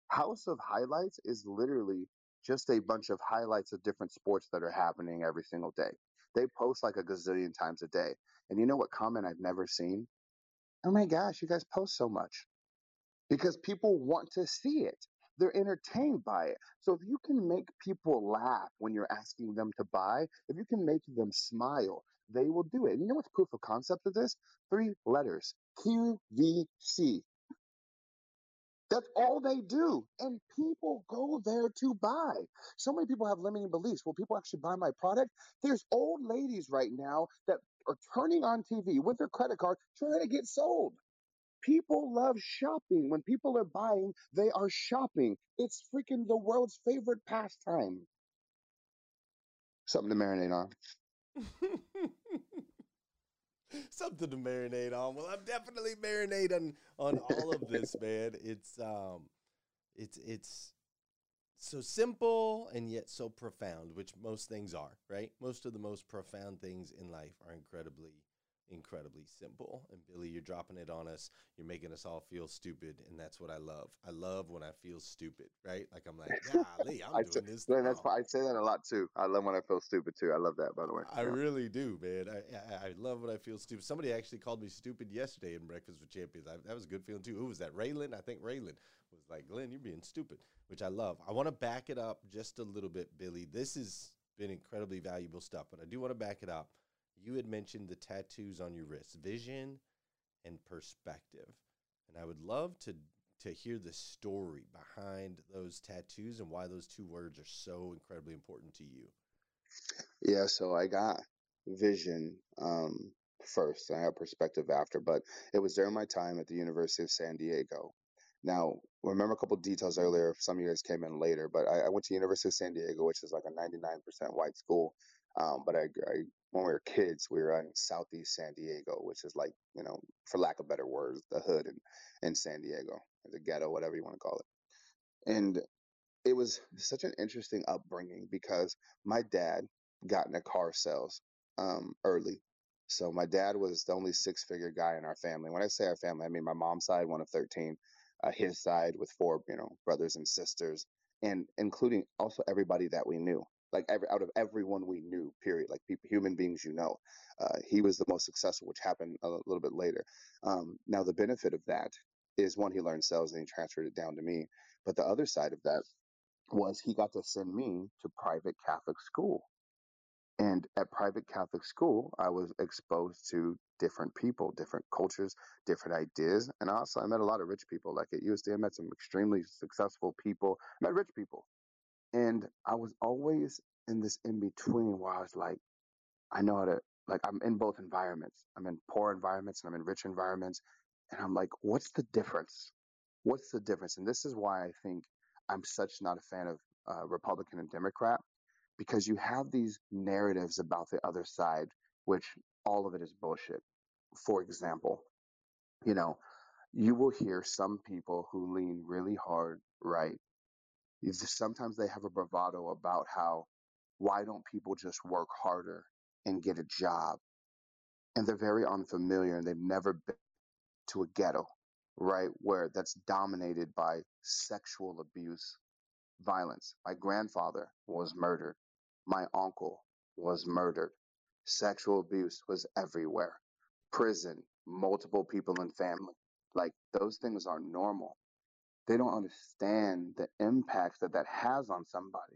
House of Highlights is literally just a bunch of highlights of different sports that are happening every single day. They post like a gazillion times a day. And you know what comment I've never seen? Oh my gosh, you guys post so much. Because people want to see it. They're entertained by it. So if you can make people laugh when you're asking them to buy, if you can make them smile, they will do it. And you know what's proof of concept of this? Three letters. QVC. That's all they do. And people go there to buy. So many people have limiting beliefs. Will people actually buy my product? There's old ladies right now that are turning on TV with their credit card trying to get sold. People love shopping. When people are buying, they are shopping. It's freaking the world's favorite pastime. Something to marinate on. [LAUGHS] something to marinate on. Well, I'm definitely marinating on all of this, [LAUGHS] man. It's um, it's it's so simple and yet so profound, which most things are, right? Most of the most profound things in life are incredibly incredibly simple. And Billy, you're dropping it on us. You're making us all feel stupid, and that's what I love. I love when I feel stupid, right? Like I'm like, [LAUGHS] golly, I'm doing this. Glenn, that's I say that a lot too. I love when I feel stupid too. I love that, by the way. I yeah. really do, man. I, I, I love when I feel stupid. Somebody actually called me stupid yesterday in Breakfast with Champions. I, that was a good feeling too. Who was that? Raylan? I think Raylan was like, Glenn, you're being stupid, which I love. I want to back it up just a little bit, Billy. This has been incredibly valuable stuff, but I do want to back it up you had mentioned the tattoos on your wrist, vision and perspective. And I would love to to hear the story behind those tattoos and why those two words are so incredibly important to you. Yeah, so I got vision um, first. I have perspective after, but it was during my time at the University of San Diego. Now, remember a couple details earlier. Some of you guys came in later, but I, I went to University of San Diego, which is like a 99% white school. Um, but I, I, when we were kids, we were in Southeast San Diego, which is like, you know, for lack of better words, the hood in, in San Diego, the ghetto, whatever you want to call it. And it was such an interesting upbringing because my dad got into car sales um, early. So my dad was the only six figure guy in our family. When I say our family, I mean my mom's side, one of 13, uh, his side with four, you know, brothers and sisters, and including also everybody that we knew like every out of everyone we knew period like people human beings you know uh, he was the most successful which happened a little bit later. Um, now the benefit of that is one he learned sales and he transferred it down to me but the other side of that was he got to send me to private catholic school and at private catholic school i was exposed to different people different cultures different ideas and also i met a lot of rich people like at usd i met some extremely successful people I met rich people and I was always in this in between where I was like, I know how to, like, I'm in both environments. I'm in poor environments and I'm in rich environments. And I'm like, what's the difference? What's the difference? And this is why I think I'm such not a fan of uh, Republican and Democrat because you have these narratives about the other side, which all of it is bullshit. For example, you know, you will hear some people who lean really hard right sometimes they have a bravado about how why don't people just work harder and get a job? And they're very unfamiliar and they've never been to a ghetto right where that's dominated by sexual abuse violence. My grandfather was murdered. My uncle was murdered. Sexual abuse was everywhere. Prison multiple people in family. Like those things are normal they don't understand the impact that that has on somebody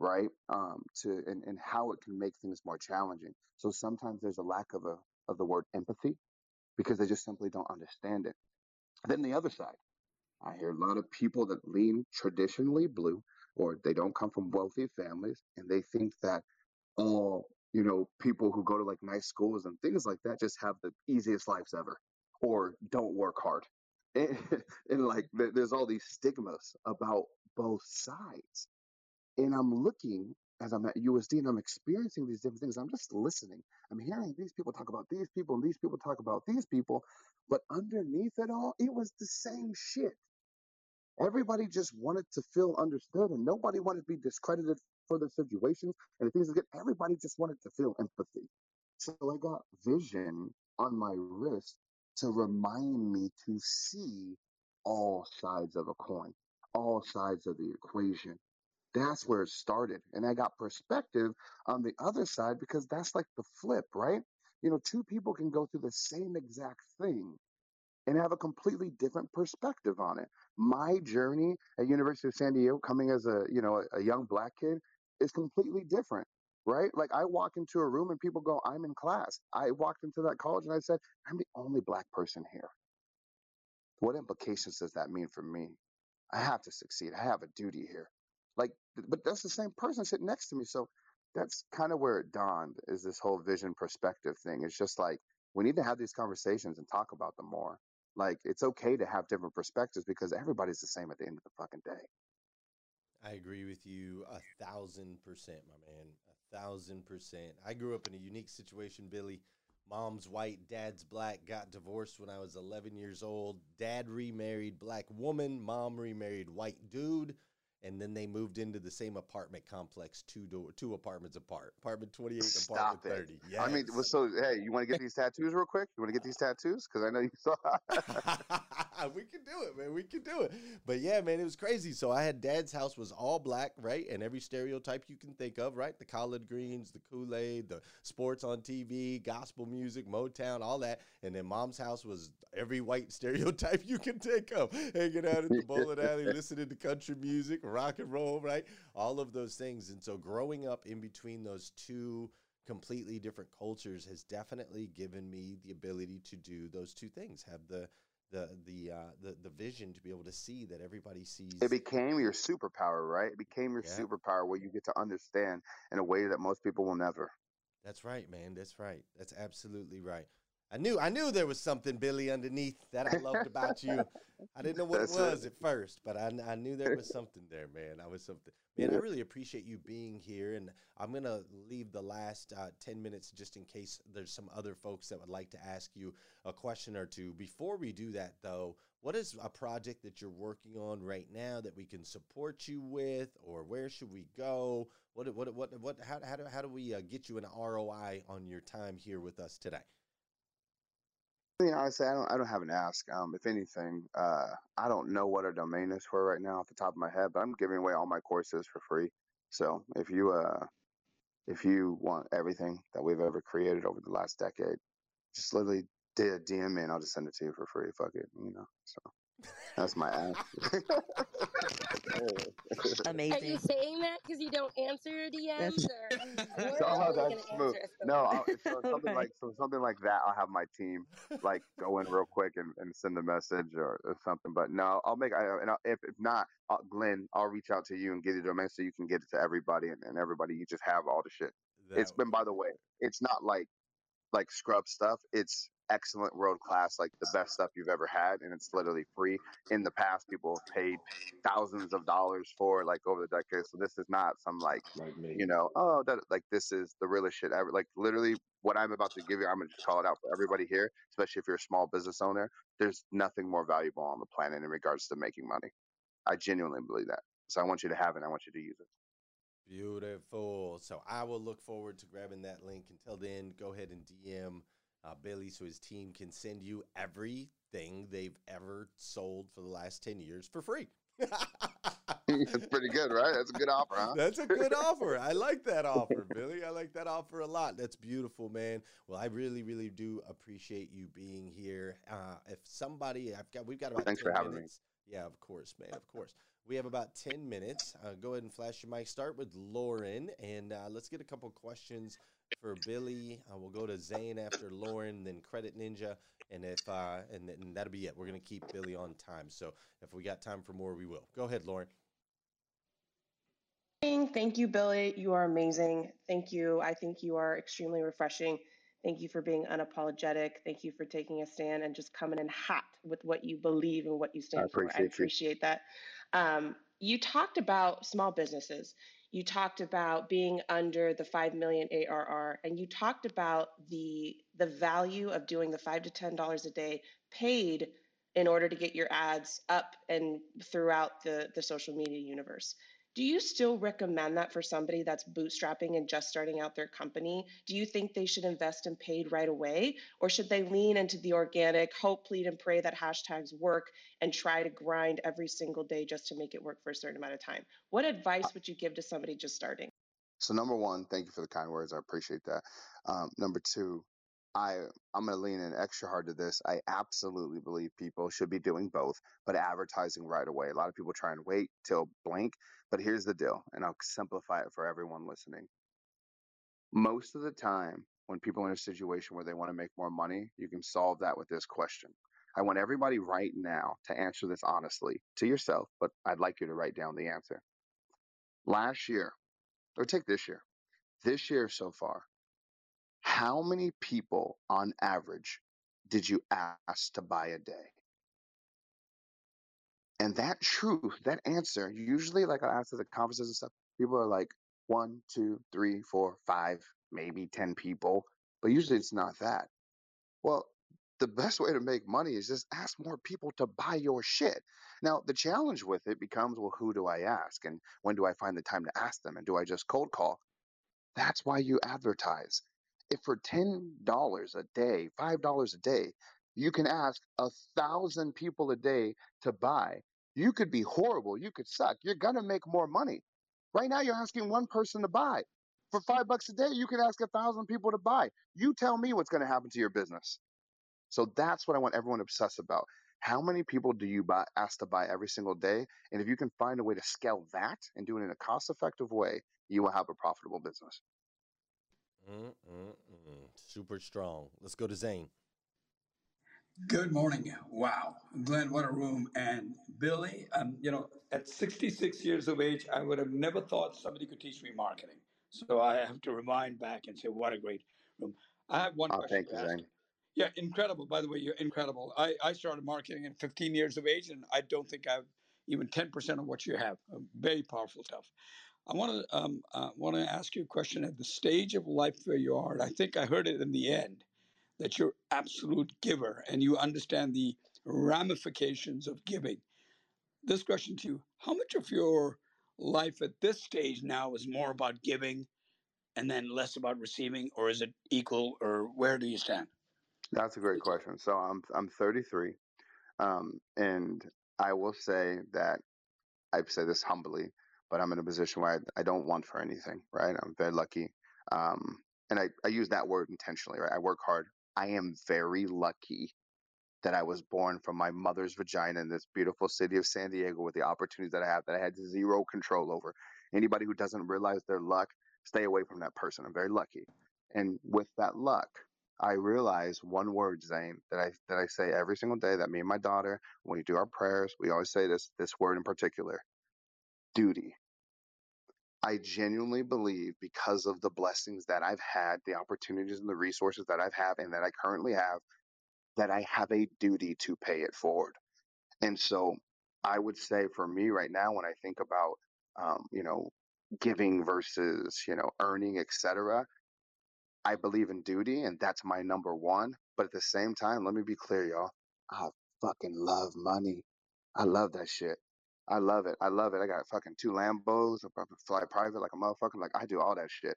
right? Um to and, and how it can make things more challenging. So sometimes there's a lack of a of the word empathy because they just simply don't understand it. Then the other side i hear a lot of people that lean traditionally blue or they don't come from wealthy families and they think that all you know people who go to like nice schools and things like that just have the easiest lives ever or don't work hard and, [LAUGHS] and like there's all these stigmas about both sides. And i'm looking as i'm at usd and i'm experiencing these different things i'm just listening. I'm hearing these people talk about these people and these people talk about these people but underneath it all it was the same shit. Everybody just wanted to feel understood and nobody wanted to be discredited for their situations and the things that everybody just wanted to feel empathy. So i got vision on my wrist to remind me to see all sides of a coin, all sides of the equation. That's where it started. And I got perspective on the other side because that's like the flip, right? You know, two people can go through the same exact thing and have a completely different perspective on it. My journey at University of San Diego coming as a, you know, a, a young black kid is completely different right? Like I walk into a room and people go, I'm in class. I walked into that college and I said, I'm the only black person here. What implications does that mean for me? I have to succeed. I have a duty here. Like, but that's the same person sitting next to me. So that's kind of where it dawned is this whole vision perspective thing. It's just like we need to have these conversations and talk about them more. Like it's okay to have different perspectives because everybody's the same at the end of the fucking day. I agree with you a thousand percent, my man thousand percent. I grew up in a unique situation, Billy. Mom's white, dad's black, got divorced when I was 11 years old. Dad remarried black woman, mom remarried white dude and then they moved into the same apartment complex, two door, two apartments apart. Apartment twenty eight, apartment it. thirty. Yeah, I mean, well, so hey, you want to get these tattoos real quick? You want to get these tattoos? Because I know you saw. [LAUGHS] we can do it, man. We can do it. But yeah, man, it was crazy. So I had dad's house was all black, right, and every stereotype you can think of, right? The collard greens, the Kool Aid, the sports on TV, gospel music, Motown, all that. And then mom's house was every white [LAUGHS] stereotype you can think of, hanging out at the bowling alley, [LAUGHS] listening to country music rock and roll, right? All of those things. And so growing up in between those two completely different cultures has definitely given me the ability to do those two things. Have the the the uh, the the vision to be able to see that everybody sees. It became your superpower, right? It became your yeah. superpower where you get to understand in a way that most people will never. That's right, man. That's right. That's absolutely right. I knew I knew there was something Billy underneath that I loved about you. I didn't know what That's it was it. at first, but I, I knew there was something there, man. I was something. Man, I really appreciate you being here, and I'm gonna leave the last uh, ten minutes just in case there's some other folks that would like to ask you a question or two. Before we do that, though, what is a project that you're working on right now that we can support you with, or where should we go? What what what what? How how do how do we uh, get you an ROI on your time here with us today? Mean, honestly, I don't. I don't have an ask. Um, if anything, uh, I don't know what our domain is for right now off the top of my head, but I'm giving away all my courses for free. So if you uh, if you want everything that we've ever created over the last decade, just literally DM me and I'll just send it to you for free. Fuck it, you know. So that's my ass. Amazing. [LAUGHS] Are you saying that because you don't answer your DMs, or [LAUGHS] that's smooth. No, I'll, so [LAUGHS] something like so something like that. I'll have my team like go in real quick and, and send a message or, or something. But no, I'll make. I, and I'll, if if not, I'll, Glenn, I'll reach out to you and get the domain so you can get it to everybody and, and everybody. You just have all the shit. That it's been, by the way, it's not like like scrub stuff. It's excellent world class, like the best stuff you've ever had, and it's literally free. In the past, people have paid thousands of dollars for like over the decades. So this is not some like, like you know, oh, that like this is the realest shit ever. Like literally, what I'm about to give you, I'm gonna just call it out for everybody here, especially if you're a small business owner. There's nothing more valuable on the planet in regards to making money. I genuinely believe that. So I want you to have it. I want you to use it. Beautiful. So I will look forward to grabbing that link. Until then, go ahead and DM uh, Billy so his team can send you everything they've ever sold for the last 10 years for free. [LAUGHS] That's pretty good, right? That's a good offer, huh? That's a good offer. I [LAUGHS] like that offer, Billy. I like that offer a lot. That's beautiful, man. Well, I really, really do appreciate you being here. Uh, if somebody, I've got, we've got about. Thanks for having minutes. me. Yeah, of course, man. Of course. We have about 10 minutes. Uh, go ahead and flash your mic. Start with Lauren, and uh, let's get a couple questions for Billy. Uh, we'll go to Zane after Lauren, then Credit Ninja, and if uh, and, and that'll be it. We're gonna keep Billy on time. So if we got time for more, we will. Go ahead, Lauren. Thank you, Billy. You are amazing. Thank you. I think you are extremely refreshing. Thank you for being unapologetic. Thank you for taking a stand and just coming in hot with what you believe and what you stand I for. I appreciate you. that. Um, you talked about small businesses. You talked about being under the 5 million ARR and you talked about the the value of doing the 5 to 10 dollars a day paid in order to get your ads up and throughout the the social media universe. Do you still recommend that for somebody that's bootstrapping and just starting out their company? Do you think they should invest in paid right away? Or should they lean into the organic, hope, plead, and pray that hashtags work and try to grind every single day just to make it work for a certain amount of time? What advice would you give to somebody just starting? So, number one, thank you for the kind words. I appreciate that. Um, number two, I I'm going to lean in extra hard to this. I absolutely believe people should be doing both, but advertising right away. A lot of people try and wait till blank, but here's the deal, and I'll simplify it for everyone listening. Most of the time, when people are in a situation where they want to make more money, you can solve that with this question. I want everybody right now to answer this honestly to yourself, but I'd like you to write down the answer. Last year, or take this year, this year so far, how many people on average did you ask to buy a day? And that truth, that answer, usually like I ask at the conferences and stuff, people are like one, two, three, four, five, maybe 10 people. But usually it's not that. Well, the best way to make money is just ask more people to buy your shit. Now, the challenge with it becomes, well, who do I ask? And when do I find the time to ask them? And do I just cold call? That's why you advertise. If for $10 a day, $5 a day, you can ask a thousand people a day to buy, you could be horrible. You could suck. You're going to make more money. Right now, you're asking one person to buy. For five bucks a day, you can ask a thousand people to buy. You tell me what's going to happen to your business. So that's what I want everyone to obsess about. How many people do you buy, ask to buy every single day? And if you can find a way to scale that and do it in a cost effective way, you will have a profitable business. Mm-mm-mm. Super strong. Let's go to Zane. Good morning. Wow. Glenn, what a room. And Billy, um, you know, at 66 years of age, I would have never thought somebody could teach me marketing. So I have to remind back and say, what a great room. I have one Oh, question thank you. Zane. Yeah, incredible. By the way, you're incredible. I, I started marketing at 15 years of age, and I don't think I've even 10% of what you have. Very powerful stuff. I want to um, uh, want to ask you a question at the stage of life where you are. And I think I heard it in the end that you're absolute giver and you understand the ramifications of giving. This question to you: How much of your life at this stage now is more about giving and then less about receiving, or is it equal, or where do you stand? That's a great question. So I'm I'm 33, um, and I will say that I say this humbly, but I'm in a position where I, I don't want for anything. Right? I'm very lucky, um, and I I use that word intentionally. Right? I work hard. I am very lucky that I was born from my mother's vagina in this beautiful city of San Diego with the opportunities that I have that I had zero control over. Anybody who doesn't realize their luck, stay away from that person. I'm very lucky. And with that luck, I realize one word, Zane, that I that I say every single day that me and my daughter, when we do our prayers, we always say this this word in particular, duty. I genuinely believe because of the blessings that I've had, the opportunities and the resources that I've had and that I currently have, that I have a duty to pay it forward. And so I would say for me right now, when I think about, um, you know, giving versus, you know, earning, etc., I believe in duty and that's my number one. But at the same time, let me be clear, y'all. I fucking love money. I love that shit. I love it. I love it. I got fucking two Lambos. I fly private like a motherfucker. Like I do all that shit.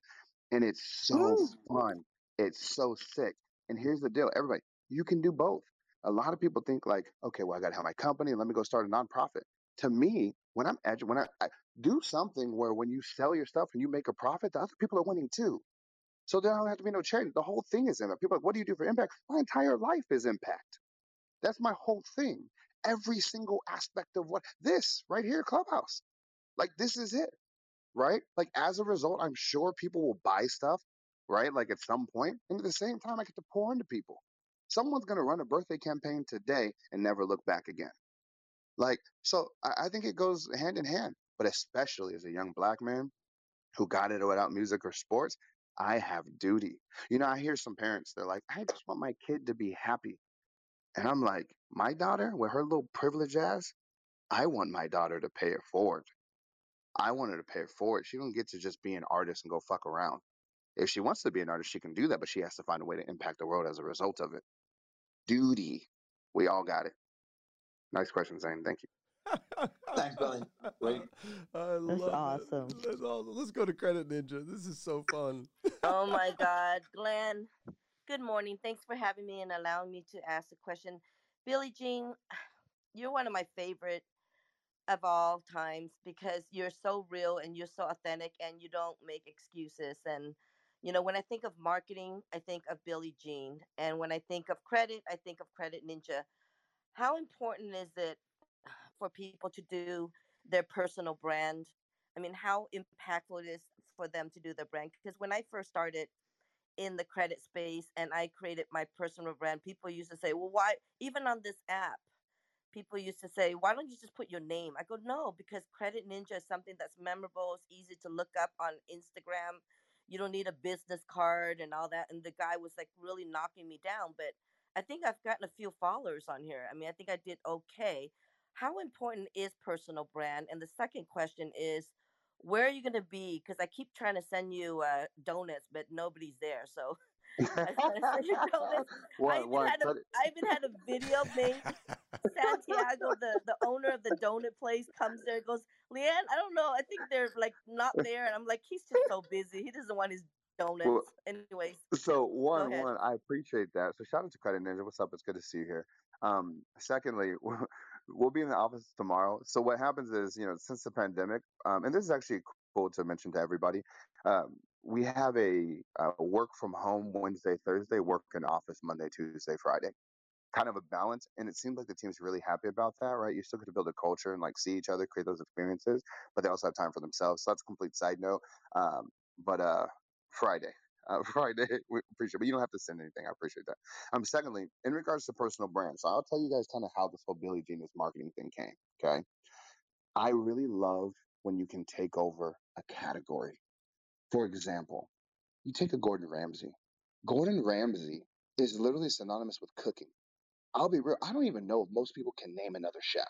And it's so fun. It's so sick. And here's the deal, everybody, you can do both. A lot of people think like, okay, well, I gotta have my company. Let me go start a nonprofit. To me, when I'm edu- when I, I do something where when you sell your stuff and you make a profit, the other people are winning too. So there don't have to be no charity. The whole thing is impact. People are like, what do you do for impact? My entire life is impact. That's my whole thing. Every single aspect of what this right here, Clubhouse. Like this is it, right? Like as a result, I'm sure people will buy stuff, right? Like at some point, and at the same time, I get to pour into people. Someone's gonna run a birthday campaign today and never look back again. Like so, I, I think it goes hand in hand. But especially as a young black man who got it without music or sports, I have duty. You know, I hear some parents, they're like, I just want my kid to be happy. And I'm like, my daughter, with her little privilege ass, I want my daughter to pay it forward. I want her to pay it forward. She don't get to just be an artist and go fuck around. If she wants to be an artist, she can do that, but she has to find a way to impact the world as a result of it. Duty. We all got it. Nice question, Zane. Thank you. Thanks, Billy. Great. [LAUGHS] I That's love awesome. it. That's awesome. Let's go to Credit Ninja. This is so fun. Oh my [LAUGHS] God, Glenn. Good morning. Thanks for having me and allowing me to ask a question. Billy Gene, [SIGHS] you're one of my favorite of all times because you're so real and you're so authentic and you don't make excuses. And you know, when I think of marketing, I think of Billy Gene, and when I think of credit, I think of Credit Ninja. How important is it [SIGHS] for people to do their personal brand? I mean, how impactful it is for them to do their brand? Because when I first started in the credit space and I created my personal brand, people used to say, well, why, even on this app, people used to say, why don't you just put your name? I go, no, because Credit Ninja is something that's memorable. It's easy to look up on Instagram. You don't need a business card and all that. And the guy was like really knocking me down. But I think I've gotten a few followers on here. I mean, I think I did okay. How important is personal brand? And the second question is, where are you going to be? Because I keep trying to send you uh, donuts, but nobody's there. So [LAUGHS] I started. I even had a. I even had a video made. Santiago, the the owner of the donut place, comes there and goes, Leanne, I don't know. I think they're like not there, and I'm like, he's just so busy. He doesn't want his donuts. Well, Anyways, So one, one, I appreciate that. So shout out to Credit Ninja. What's up? It's good to see you here. Um, secondly, [LAUGHS] we'll be in the office tomorrow. So what happens is, you know, since the pandemic, um, and this is actually cool to mention to everybody, um, we have a uh, work from home Wednesday, Thursday, work in office Monday, Tuesday, Friday. Kind of a balance, and it seems like the team's really happy about that, right? You still get to build a culture and like see each other, create those experiences, but they also have time for themselves. So that's a complete side note. Um, but uh, Friday, uh, [LAUGHS] Friday, we appreciate. But you don't have to send anything. I appreciate that. Um, secondly, in regards to personal brands, so I'll tell you guys kind of how this whole Billy Gene is marketing thing came. Okay, I really love when you can take over a category. For example, you take a Gordon Ramsay. Gordon Ramsay is literally synonymous with cooking. I'll be real. I don't even know if most people can name another chef.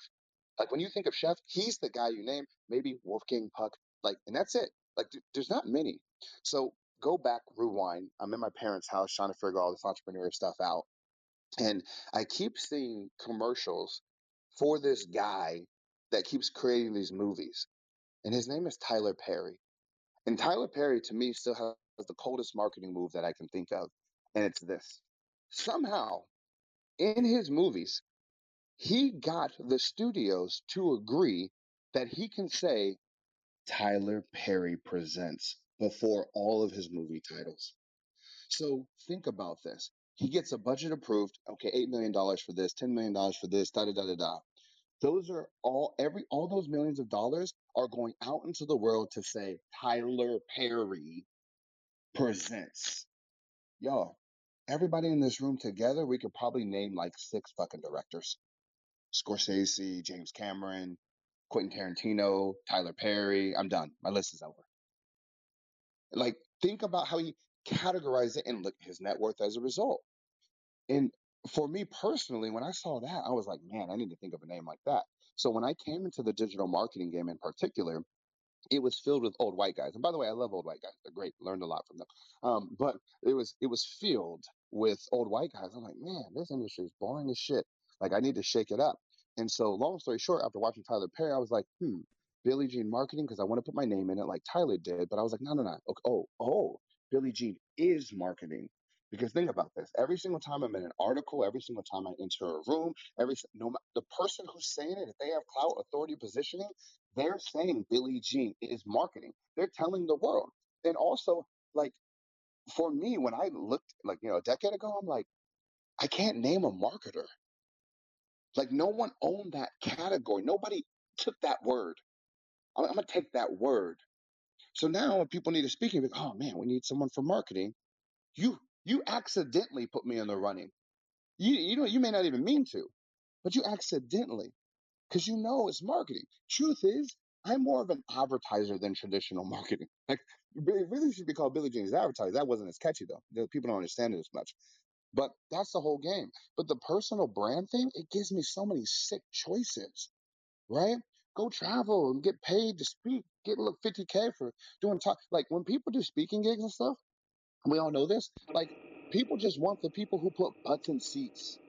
Like when you think of chef, he's the guy you name. Maybe Wolfgang Puck. Like, and that's it. Like, there's not many. So go back, rewind. I'm in my parents' house trying to figure all this entrepreneur stuff out, and I keep seeing commercials for this guy that keeps creating these movies, and his name is Tyler Perry. And Tyler Perry, to me, still has the coldest marketing move that I can think of, and it's this. Somehow, in his movies, he got the studios to agree that he can say Tyler Perry presents before all of his movie titles. So think about this. He gets a budget approved. Okay, $8 million for this, $10 million for this, da da da da da. Those are all every all those millions of dollars are going out into the world to say Tyler Perry presents. Yo, everybody in this room together, we could probably name like six fucking directors. Scorsese, James Cameron, Quentin Tarantino, Tyler Perry. I'm done. My list is over. Like, think about how he categorized it and look his net worth as a result. And for me personally, when I saw that, I was like, man, I need to think of a name like that. So when I came into the digital marketing game in particular, it was filled with old white guys. And by the way, I love old white guys. They're great. Learned a lot from them. Um, but it was it was filled with old white guys. I'm like, man, this industry is boring as shit. Like I need to shake it up. And so, long story short, after watching Tyler Perry, I was like, hmm, Billy Gene marketing because I want to put my name in it like Tyler did. But I was like, no, no, no. Okay, oh, oh, Billy Gene is marketing. Because think about this: every single time I'm in an article, every single time I enter a room, every no the person who's saying it, if they have clout, authority, positioning, they're saying Billy Gene is marketing. They're telling the world. And also, like for me, when I looked like you know a decade ago, I'm like, I can't name a marketer. Like no one owned that category. Nobody took that word. I'm, I'm gonna take that word. So now when people need a speaking, like, oh man, we need someone for marketing. You you accidentally put me in the running. You you know you may not even mean to, but you accidentally because you know it's marketing. Truth is, I'm more of an advertiser than traditional [LAUGHS] marketing. Like it really should be called Billy Gene's advertiser. That wasn't as catchy though. People don't understand it as much. But that's the whole game. But the personal brand thing, it gives me so many sick choices, right? Go travel and get paid to speak. Get look 50k for doing talk. Like when people do speaking gigs and stuff, we all know this. Like people just want the people who put butts in seats,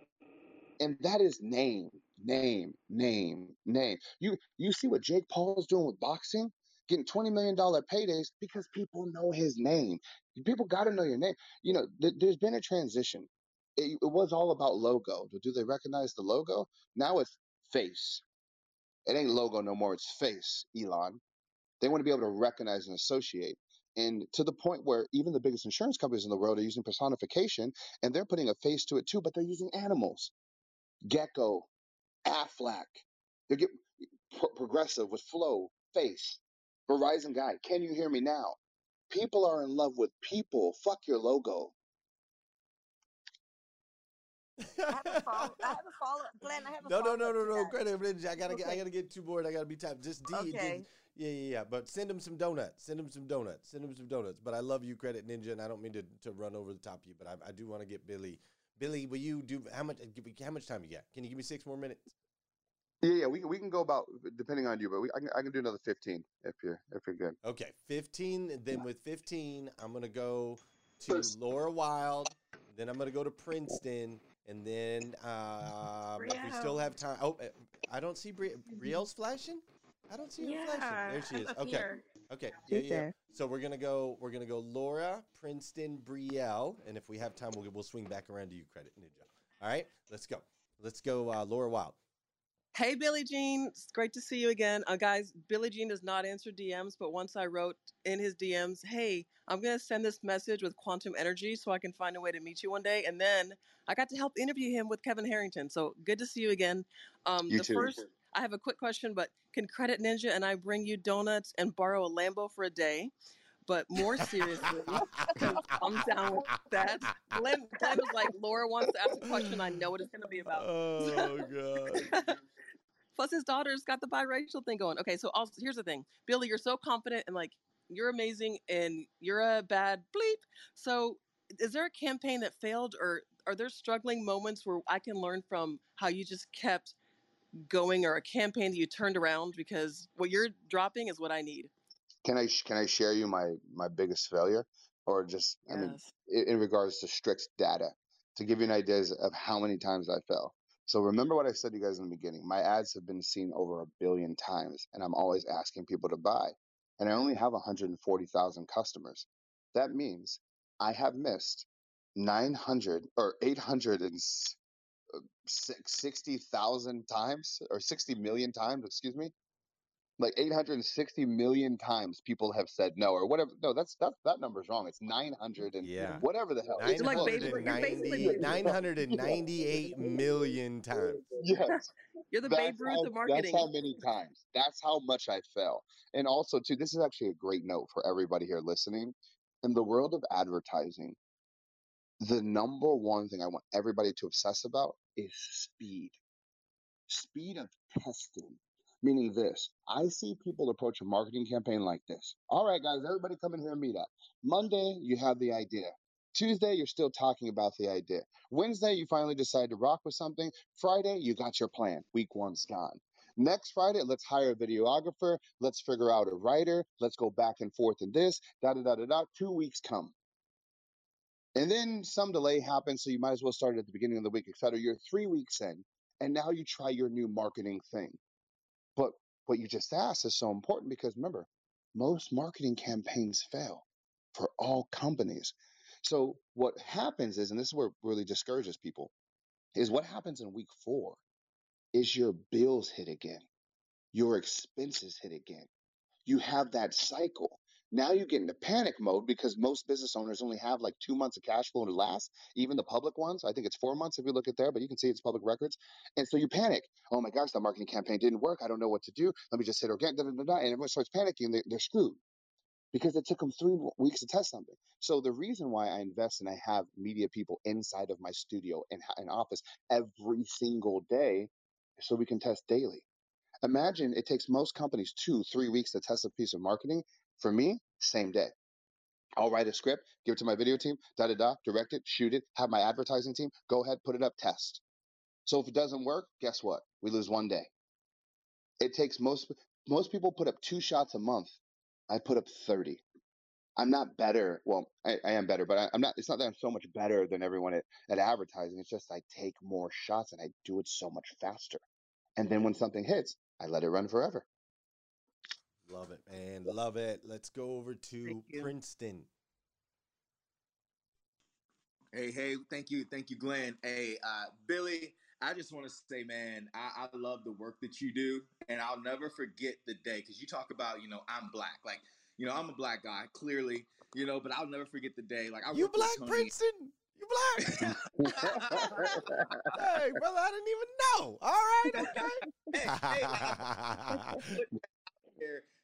and that is name, name, name, name. You you see what Jake Paul is doing with boxing, getting twenty million dollar paydays because people know his name. People got to know your name. You know, th- there's been a transition. It, it was all about logo. Do they recognize the logo? Now it's face. It ain't logo no more. It's face, Elon. They want to be able to recognize and associate. And to the point where even the biggest insurance companies in the world are using personification and they're putting a face to it too, but they're using animals. Gecko, Aflac. They get pro- progressive with Flo, face. Verizon guy, can you hear me now? People are in love with people. Fuck your logo. I have a follow. I have a follow. Glenn, I have a No, no, follow. no, no, no. Credit, Ninja. I gotta get. I gotta get two more. and I gotta be time. Just D. D- Okay. yeah, yeah, yeah. But send him some donuts. Send him some donuts. Send him some donuts. But I love you, Credit Ninja, and I don't mean to, to run over the top of you, but I, I do want to get Billy. Billy, will you do how much? give me- How much time you got? Can you give me six more minutes? Yeah, yeah, we can we can go about depending on you, but we, I can I can do another fifteen if you're if you're good. Okay, fifteen. and Then with fifteen, I'm gonna go to Laura Wild. Then I'm gonna go to Princeton, and then uh, we still have time. Oh, uh, I don't see Bri- Brielle's flashing. I don't see her flashing. There she I'm is. Okay. here. Okay. Yeah, She's yeah. there. So we're gonna go. We're gonna go Laura, Princeton, Brielle, and if we have time, we'll we'll swing back around to you, Credit Ninja. All right. Let's go. Let's go, uh, Laura Wild. Hey, Billy Gene. It's great to see you again. Uh, guys, Billy Gene does not answer DMs, but once I wrote in his DMs, hey, I'm going to send this message with quantum energy so I can find a way to meet you one day. And then I got to help interview him with Kevin Harrington. So good to see you again. Um, You the too. first, I have a quick question, but can Credit Ninja and I bring you donuts and borrow a Lambo for a day? But more seriously, [LAUGHS] 'cause I'm down with that. Glenn, Glenn was like, Laura wants to ask a question. I know what it's going to be about. Oh, God. [LAUGHS] [LAUGHS] Plus, his daughter's got the biracial thing going. Okay, so also here's the thing, Billy, you're so confident and like you're amazing, and you're a bad bleep. So, is there a campaign that failed, or are there struggling moments where I can learn from how you just kept going, or a campaign that you turned around because what you're dropping is what I need? Can I can I share you my my biggest failure, or just I mean in, in regards to strict data to give you an idea of how many times I fell. So remember what I said to you guys in the beginning. My ads have been seen over a billion times, and I'm always asking people to buy. And I only have 140,000 customers. That means I have missed 900 or 860,000 uh, times or 60 million times, excuse me. Like 860 million times people have said no or whatever. No, that's that that number's wrong. It's 900 and Yeah. whatever the hell. It's close. 990 998 [LAUGHS] million times. Yes. [LAUGHS] You're the That's Babe Ruth how- of marketing. That's how many [LAUGHS] times. That's how much I fell. And also, too, this is actually a great note for everybody here listening. In the world of advertising, the number one thing I want everybody to obsess about is speed. Speed of testing. Meaning this, I see people approach a marketing campaign like this. All right, guys, everybody come in here and meet up. Monday, you have the idea. Tuesday, you're still talking about the idea. Wednesday, you finally decide to rock with something. Friday, you got your plan. Week one's gone. Next Friday, let's hire a videographer. Let's figure out a writer. Let's go back and forth in this. Da da da da da. Two weeks come. And then some delay happens, so you might as well start at the beginning of the week, etc. You're three weeks in, and now you try your new marketing thing. But what you just asked is so important because remember, most marketing campaigns fail for all companies. So what happens is, and this is where it really discourages people, is what happens in week four is your bills hit again, your expenses hit again. You have that cycle. Now you get into panic mode because most business owners only have like two months of cash flow to last. Even the public ones, I think it's four months if you look at there, but you can see it's public records. And so you panic. Oh my gosh, the marketing campaign didn't work. I don't know what to do. Let me just hit organic, da, da, da, da. and everyone starts panicking. They, they're screwed because it took them three weeks to test something. So the reason why I invest and I have media people inside of my studio and, and office every single day so we can test daily. Imagine it takes most companies two, three weeks to test a piece of marketing. For me, same day. I'll write a script, give it to my video team, da da da, direct it, shoot it, have my advertising team go ahead, put it up, test. So if it doesn't work, guess what? We lose one day. It takes most most people put up two shots a month. I put up 30. I'm not better. Well, I, I am better, but I, I'm not. It's not that I'm so much better than everyone at, at advertising. It's just I take more shots and I do it so much faster. And then when something hits, I let it run forever. Love it, man. Love it. Let's go over to Princeton. Hey, hey, thank you, thank you, Glenn. Hey, uh, Billy, I just want to say, man, I, I love the work that you do, and I'll never forget the day because you talk about, you know, I'm black, like, you know, I'm a black guy, clearly, you know, but I'll never forget the day, like, I You worked black, Princeton? You black? [LAUGHS] hey, brother, I didn't even know. All right, okay. here, [LAUGHS]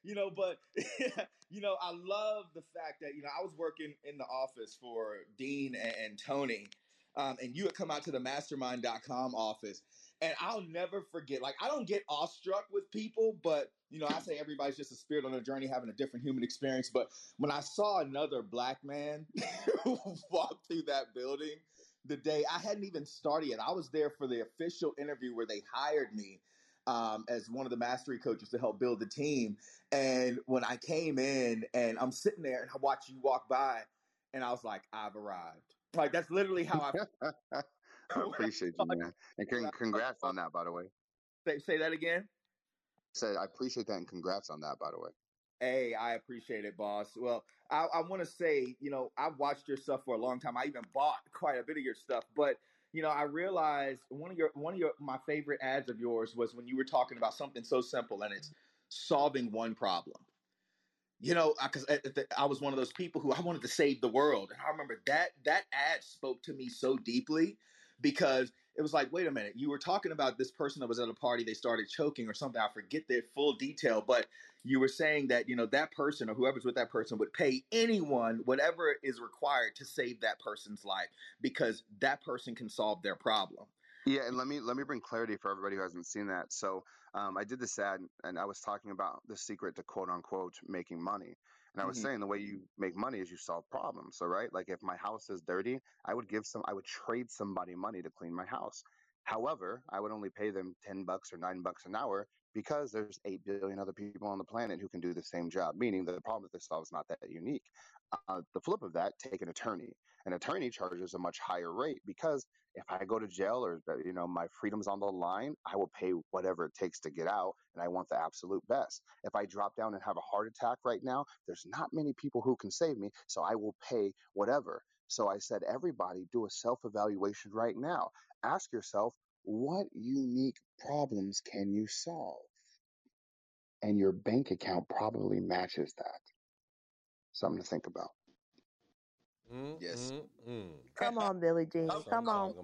you know, but [LAUGHS] you know, I love the fact that you know I was working in the office for Dean and, and Tony, um, and you had come out to the Mastermind.com office, and I'll never forget. Like, I don't get awestruck with people, but you know, I say everybody's just a spirit on a journey, having a different human experience. But when I saw another black man [LAUGHS] walk through that building the day I hadn't even started yet, I was there for the official interview where they hired me um, as one of the mastery coaches to help build the team. And when I came in and I'm sitting there and I watch you walk by, and I was like, I've arrived. Like that's literally how I. [LAUGHS] I [LAUGHS] appreciate you, man, and con- congrats on that, by the way. Say say that again. Say I appreciate that, and congrats on that, by the way. Hey, I appreciate it, boss. Well, I, I want to say, you know, I've watched your stuff for a long time. I even bought quite a bit of your stuff, but you know, I realized one of your one of your my favorite ads of yours was when you were talking about something so simple, and it's solving one problem. You know, because I, uh, uh, I, was one of those people who I wanted to save the world, and I remember that that ad spoke to me so deeply because it was like, wait a minute, you were talking about this person that was at a party, they started choking or something. I forget the full detail, but you were saying that you know that person or whoever's with that person would pay anyone whatever is required to save that person's life because that person can solve their problem. Yeah, and let me let me bring clarity for everybody who hasn't seen that. So um, I did this ad, and I was talking about the secret to quote unquote making money. And I was mm-hmm. saying the way you make money is you solve problems. So right, like if my house is dirty, I would give some, I would trade somebody money to clean my house. However, I would only pay them ten bucks or nine bucks an hour because there's eight billion other people on the planet who can do the same job. Meaning the problem that they solve is not that unique. Uh, the flip of that, take an attorney. An attorney charges a much higher rate because if I go to jail or uh, you know my freedom's on the line, I will pay whatever it takes to get out, and I want the absolute best. If I drop down and have a heart attack right now, there's not many people who can save me, so I will pay whatever. So I said, everybody, do a self-evaluation right now. Ask yourself, what unique problems can you solve? And your bank account probably matches that. Something to think about. Mm, yes. Mm, mm. Come on, Billy Gene. Come on.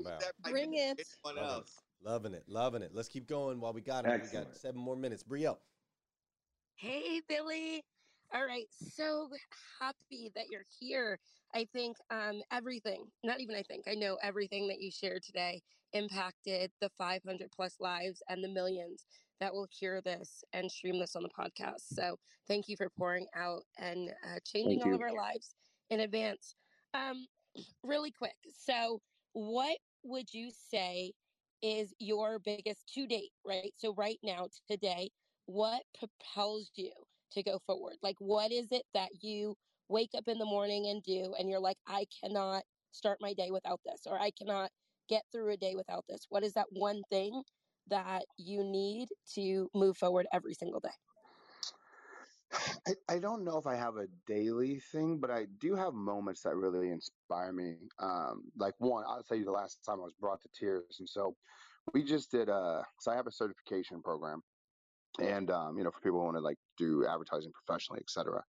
Bring it. Loving, loving it. Loving it. Let's keep going while we got it. We got seven more minutes. Brielle. Hey, Billy. All right. So happy that you're here. I think um, everything, not even I think, I know everything that you shared today impacted the 500 plus lives and the millions that will hear this and stream this on the podcast. So thank you for pouring out and uh, changing all of our lives in advance. Um, really quick. So, what would you say is your biggest to date, right? So, right now, today, what propels you to go forward? Like, what is it that you wake up in the morning and do, and you're like, I cannot start my day without this, or I cannot get through a day without this? What is that one thing that you need to move forward every single day? I, I don't know if I have a daily thing, but I do have moments that really inspire me. Um, like one, I'll tell you the last time I was brought to tears. And so we just did a, so I have a certification program and, um, you know, for people who want to like do advertising professionally, et cetera.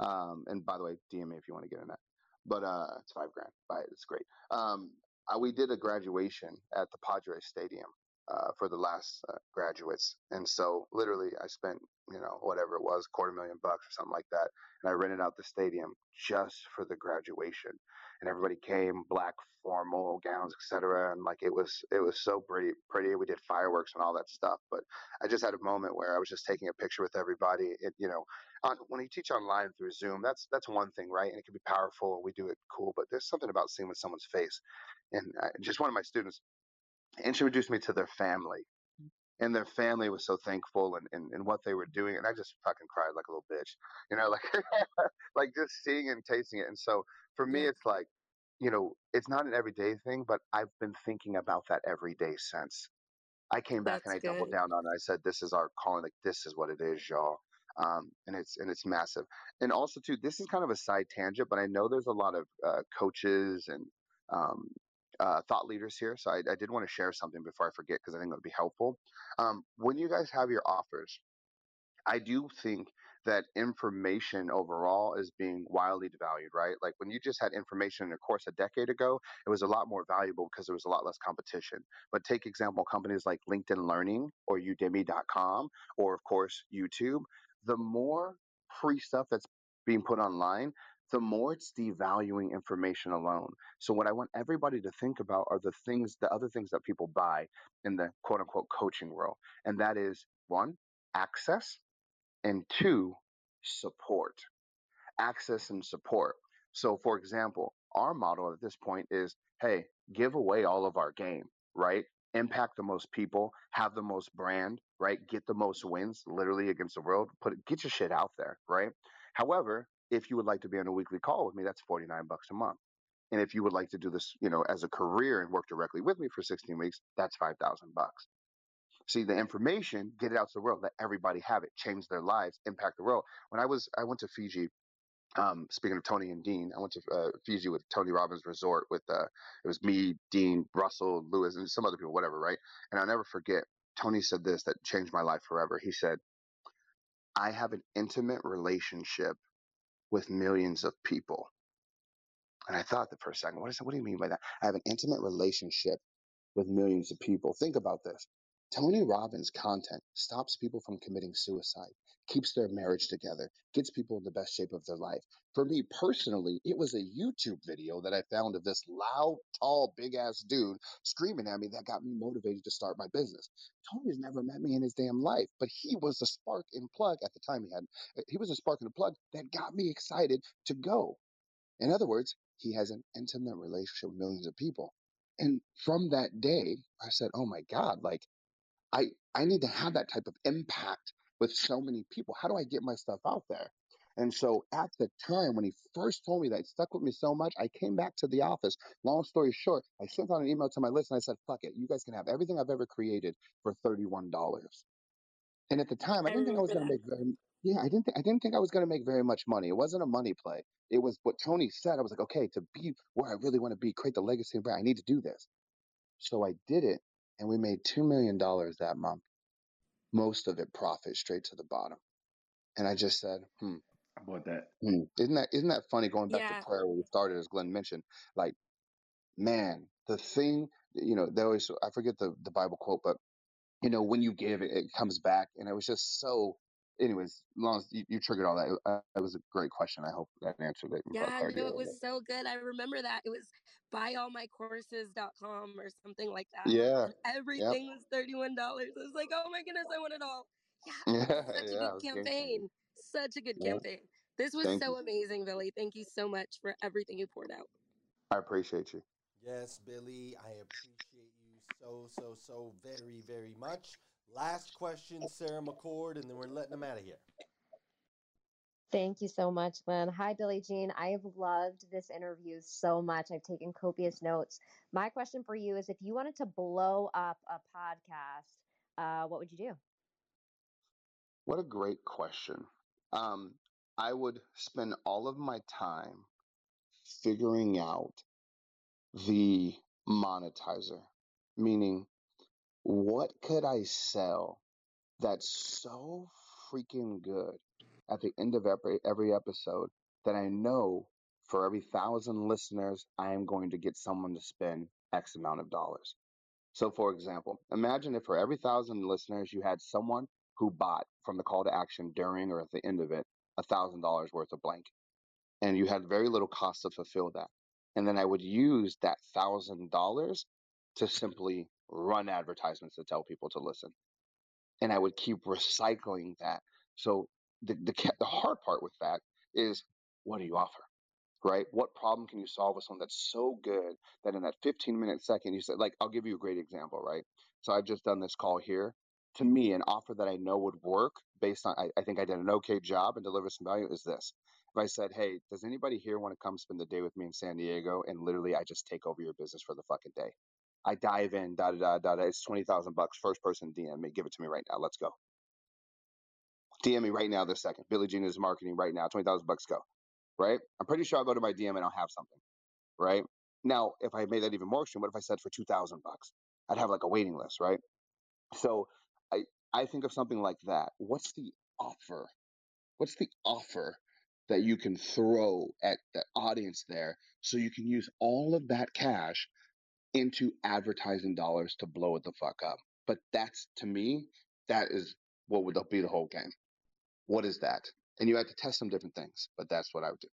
Um, and by the way, DM me if you want to get in that, but, uh, it's five grand. Buy it. It's great. Um, uh, we did a graduation at the Padres Stadium uh, for the last uh, graduates. And so literally I spent, you know, whatever it was, quarter million bucks or something like that. And I rented out the stadium just for the graduation. And everybody came, black formal gowns, etc. And like it was, it was so pretty, pretty. We did fireworks and all that stuff. But I just had a moment where I was just taking a picture with everybody. It, you know, on, when you teach online through Zoom, that's that's one thing, right? And it can be powerful, we do it cool. But there's something about seeing with someone's face. And I, just one of my students introduced me to their family. And their family was so thankful and, and, and what they were doing. And I just fucking cried like a little bitch, you know, [LAUGHS] like, like just seeing and tasting it. And so for me, it's like, you know, it's not an everyday thing, but I've been thinking about that every day since. I came back That's and I good. doubled down on it. I said, "This is our calling. Like this is what it is, y'all." Um, and it's and it's massive. And also too, this is kind of a side tangent, but I know there's a lot of uh, coaches and um, uh, thought leaders here. So I, I did want to share something before I forget because I think it would be helpful. Um, when you guys have your offers, I do think that information overall is being wildly devalued, right? Like when you just had information in a course a decade ago, it was a lot more valuable because there was a lot less competition. But take example companies like LinkedIn Learning or Udemy.com or of course YouTube. The more free stuff that's being put online, the more it's devaluing information alone. So what I want everybody to think about are the things, the other things that people buy in the quote unquote coaching world. And that is one, access and two, support. Access and support. So for example, our model at this point is, hey, give away all of our game, right? Impact the most people, have the most brand, right? Get the most wins literally against the world. Put it, get your shit out there, right? However, if you would like to be on a weekly call with me, that's 49 bucks a month. And if you would like to do this, you know, as a career and work directly with me for 16 weeks, that's 5,000 bucks. See the information, get it out to the world, let everybody have it, change their lives, impact the world. When I was, I went to Fiji. Um, speaking of Tony and Dean, I went to uh, Fiji with Tony Robbins Resort with uh, it was me, Dean, Russell, Lewis, and some other people, whatever, right? And I'll never forget. Tony said this that changed my life forever. He said, "I have an intimate relationship with millions of people." And I thought that for a second, what is? What do you mean by that? I have an intimate relationship with millions of people. Think about this. Tony Robbins' content stops people from committing suicide, keeps their marriage together, gets people in the best shape of their life. For me personally, it was a YouTube video that I found of this loud, tall, big ass dude screaming at me that got me motivated to start my business. Tony's never met me in his damn life, but he was the spark and plug at the time he had. Uh, he was a spark and a plug that got me excited to go. In other words, he has an intimate relationship with millions of people. And from that day, I said, "Oh my God, like I I need to have that type of impact with so many people. How do I get my stuff out there?" And so at the time when he first told me that, it stuck with me so much. I came back to the office. Long story short, I sent out an email to my list and I said, "Fuck it, you guys can have everything I've ever created for thirty-one dollars." And at the time, I oh, I didn't think I was going to make very. Yeah, I didn't. Th- I didn't think I was going to make very much money. It wasn't a money play. It was what Tony said. I was like, okay, to be where I really want to be, create the legacy and brand, I need to do this. So I did it, and we made two million dollars that month. Most of it profit straight to the bottom. And I just said, hmm, How about that? hmm. Isn't that isn't that funny? Going back Yeah. to prayer where we started, as Glenn mentioned, like man, the thing, you know, they always. I forget the the Bible quote, but you know, when you give, it, it comes back. And it was just so. Anyways, long as you, you triggered all that, it, uh, it was a great question. I hope that answered it Yeah, no, it little was bit. so good. I remember that. It was buyallmycourses.com or something like that. Yeah. And Yep. everything was $31. I was like, oh my goodness, I want it all. Yeah, [LAUGHS] Yeah. such a Yeah. good It game changer. campaign. Such a good Yeah. campaign. This was Thank you. so amazing, Billy. Thank you so much for everything you poured out. I appreciate you. Yes, Billy, I appreciate you so, so, so very, very much. Last question, Sarah McCord, and then we're letting them out of here. Thank you so much, Glenn. Hi, Billy Gene. I have loved this interview so much. I've taken copious notes. My question for you is if you wanted to blow up a podcast, uh, what would you do? What a great question. Um, I would spend all of my time figuring out the monetizer, meaning what could I sell that's so freaking good at the end of every every episode that I know for every thousand listeners I am going to get someone to spend X amount of dollars. So for example, imagine if for every thousand listeners you had someone who bought from the call to action during or at the end of it a thousand dollars worth of blank and you had very little cost to fulfill that. And then I would use that thousand dollars to simply run advertisements to tell people to listen. And I would keep recycling that. So the, the, the hard part with that is what do you offer? Right? What problem can you solve with something that's so good that in that 15 minute second you said, like, I'll give you a great example, right? So I've just done this call here. To me, an offer that I know would work based on, I, I think I did an okay job and deliver some value is this. If I said, hey, does anybody here want to come spend the day with me in San Diego? And literally, I just take over your business for the fucking day. I dive in, da da da da. It's 20,000 bucks, first person DM me. Give it to me right now. Let's go. DM me right now this second. Billy Gene is marketing right now. 20,000 bucks, go. Right? I'm pretty sure I'll go to my DM and I'll have something. Right? Now, if I made that even more extreme, what if I said for 2,000 bucks? I'd have like a waiting list, right? So I, I think of something like that. What's the offer? What's the offer that you can throw at the audience there so you can use all of that cash into advertising dollars to blow it the fuck up? But that's to me, that is what would be the whole game. What is that? And you have to test some different things, but that's what I would do.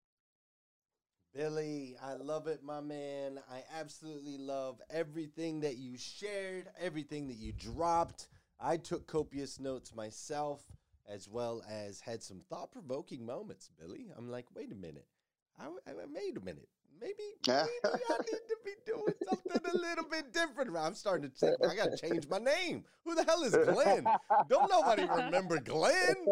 Billy, I love it, my man. I absolutely love everything that you shared, everything that you dropped. I took copious notes myself, as well as had some thought provoking moments, Billy. I'm like, wait a minute. I, I, wait a minute. Maybe, [LAUGHS] maybe I need to be doing something a little bit different. I'm starting to think I got to change my name. Who the hell is Glenn? Don't nobody remember Glenn. [LAUGHS]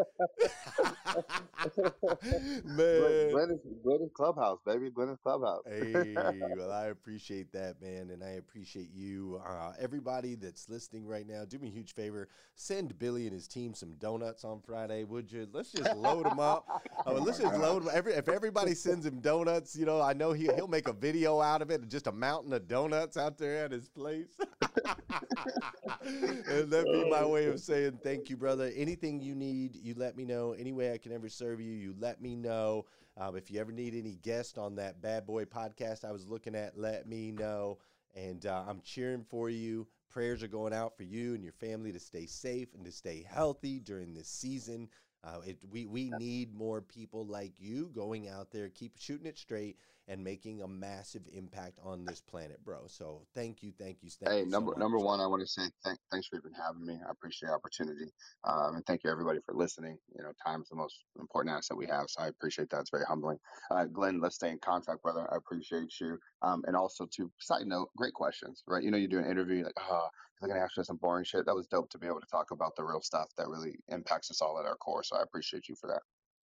man, Glenn is, Glenn is Clubhouse, baby. Glenn is Clubhouse. hey, [LAUGHS] well, I appreciate that, man, and I appreciate you. Uh, everybody that's listening right now, do me a huge favor. Send Billy and his team some donuts on Friday, would you? Let's just load them up. Uh, let's just load them. Every, if everybody sends him donuts, you know, I know he, he'll make a video out of it, just a mountain of donuts out there at his place. [LAUGHS] and that'd be my way of saying thank you, brother. Anything you need, you let me know. Any way I can ever serve you, you let me know. Um, if you ever need any guest on that bad boy podcast I was looking at, let me know. And uh, I'm cheering for you. Prayers are going out for you and your family to stay safe and to stay healthy during this season. Uh, it, we we need more people like you going out there, keep shooting it straight, and making a massive impact on this planet, bro. So thank you, thank you, thank hey, you. so number much. number one, I want to say thank, thanks for even having me. I appreciate the opportunity, um, and thank you everybody for listening. You know, time's the most important asset we have, so I appreciate that. It's very humbling. Uh, Glenn, let's stay in contact, brother. I appreciate you. Um, and also, to side note, great questions, right? You know, you do an interview, you're like, oh, they're gonna ask you some boring shit. That was dope to be able to talk about the real stuff that really impacts us all at our core. So I appreciate you for that.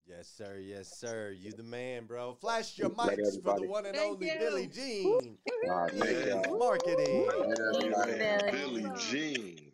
Yes, sir. Yes, sir. You the man, bro. Flash your Later, mics for the one and Thank only you. Billy Gene. All right, thank marketing. Later. Billy Gene.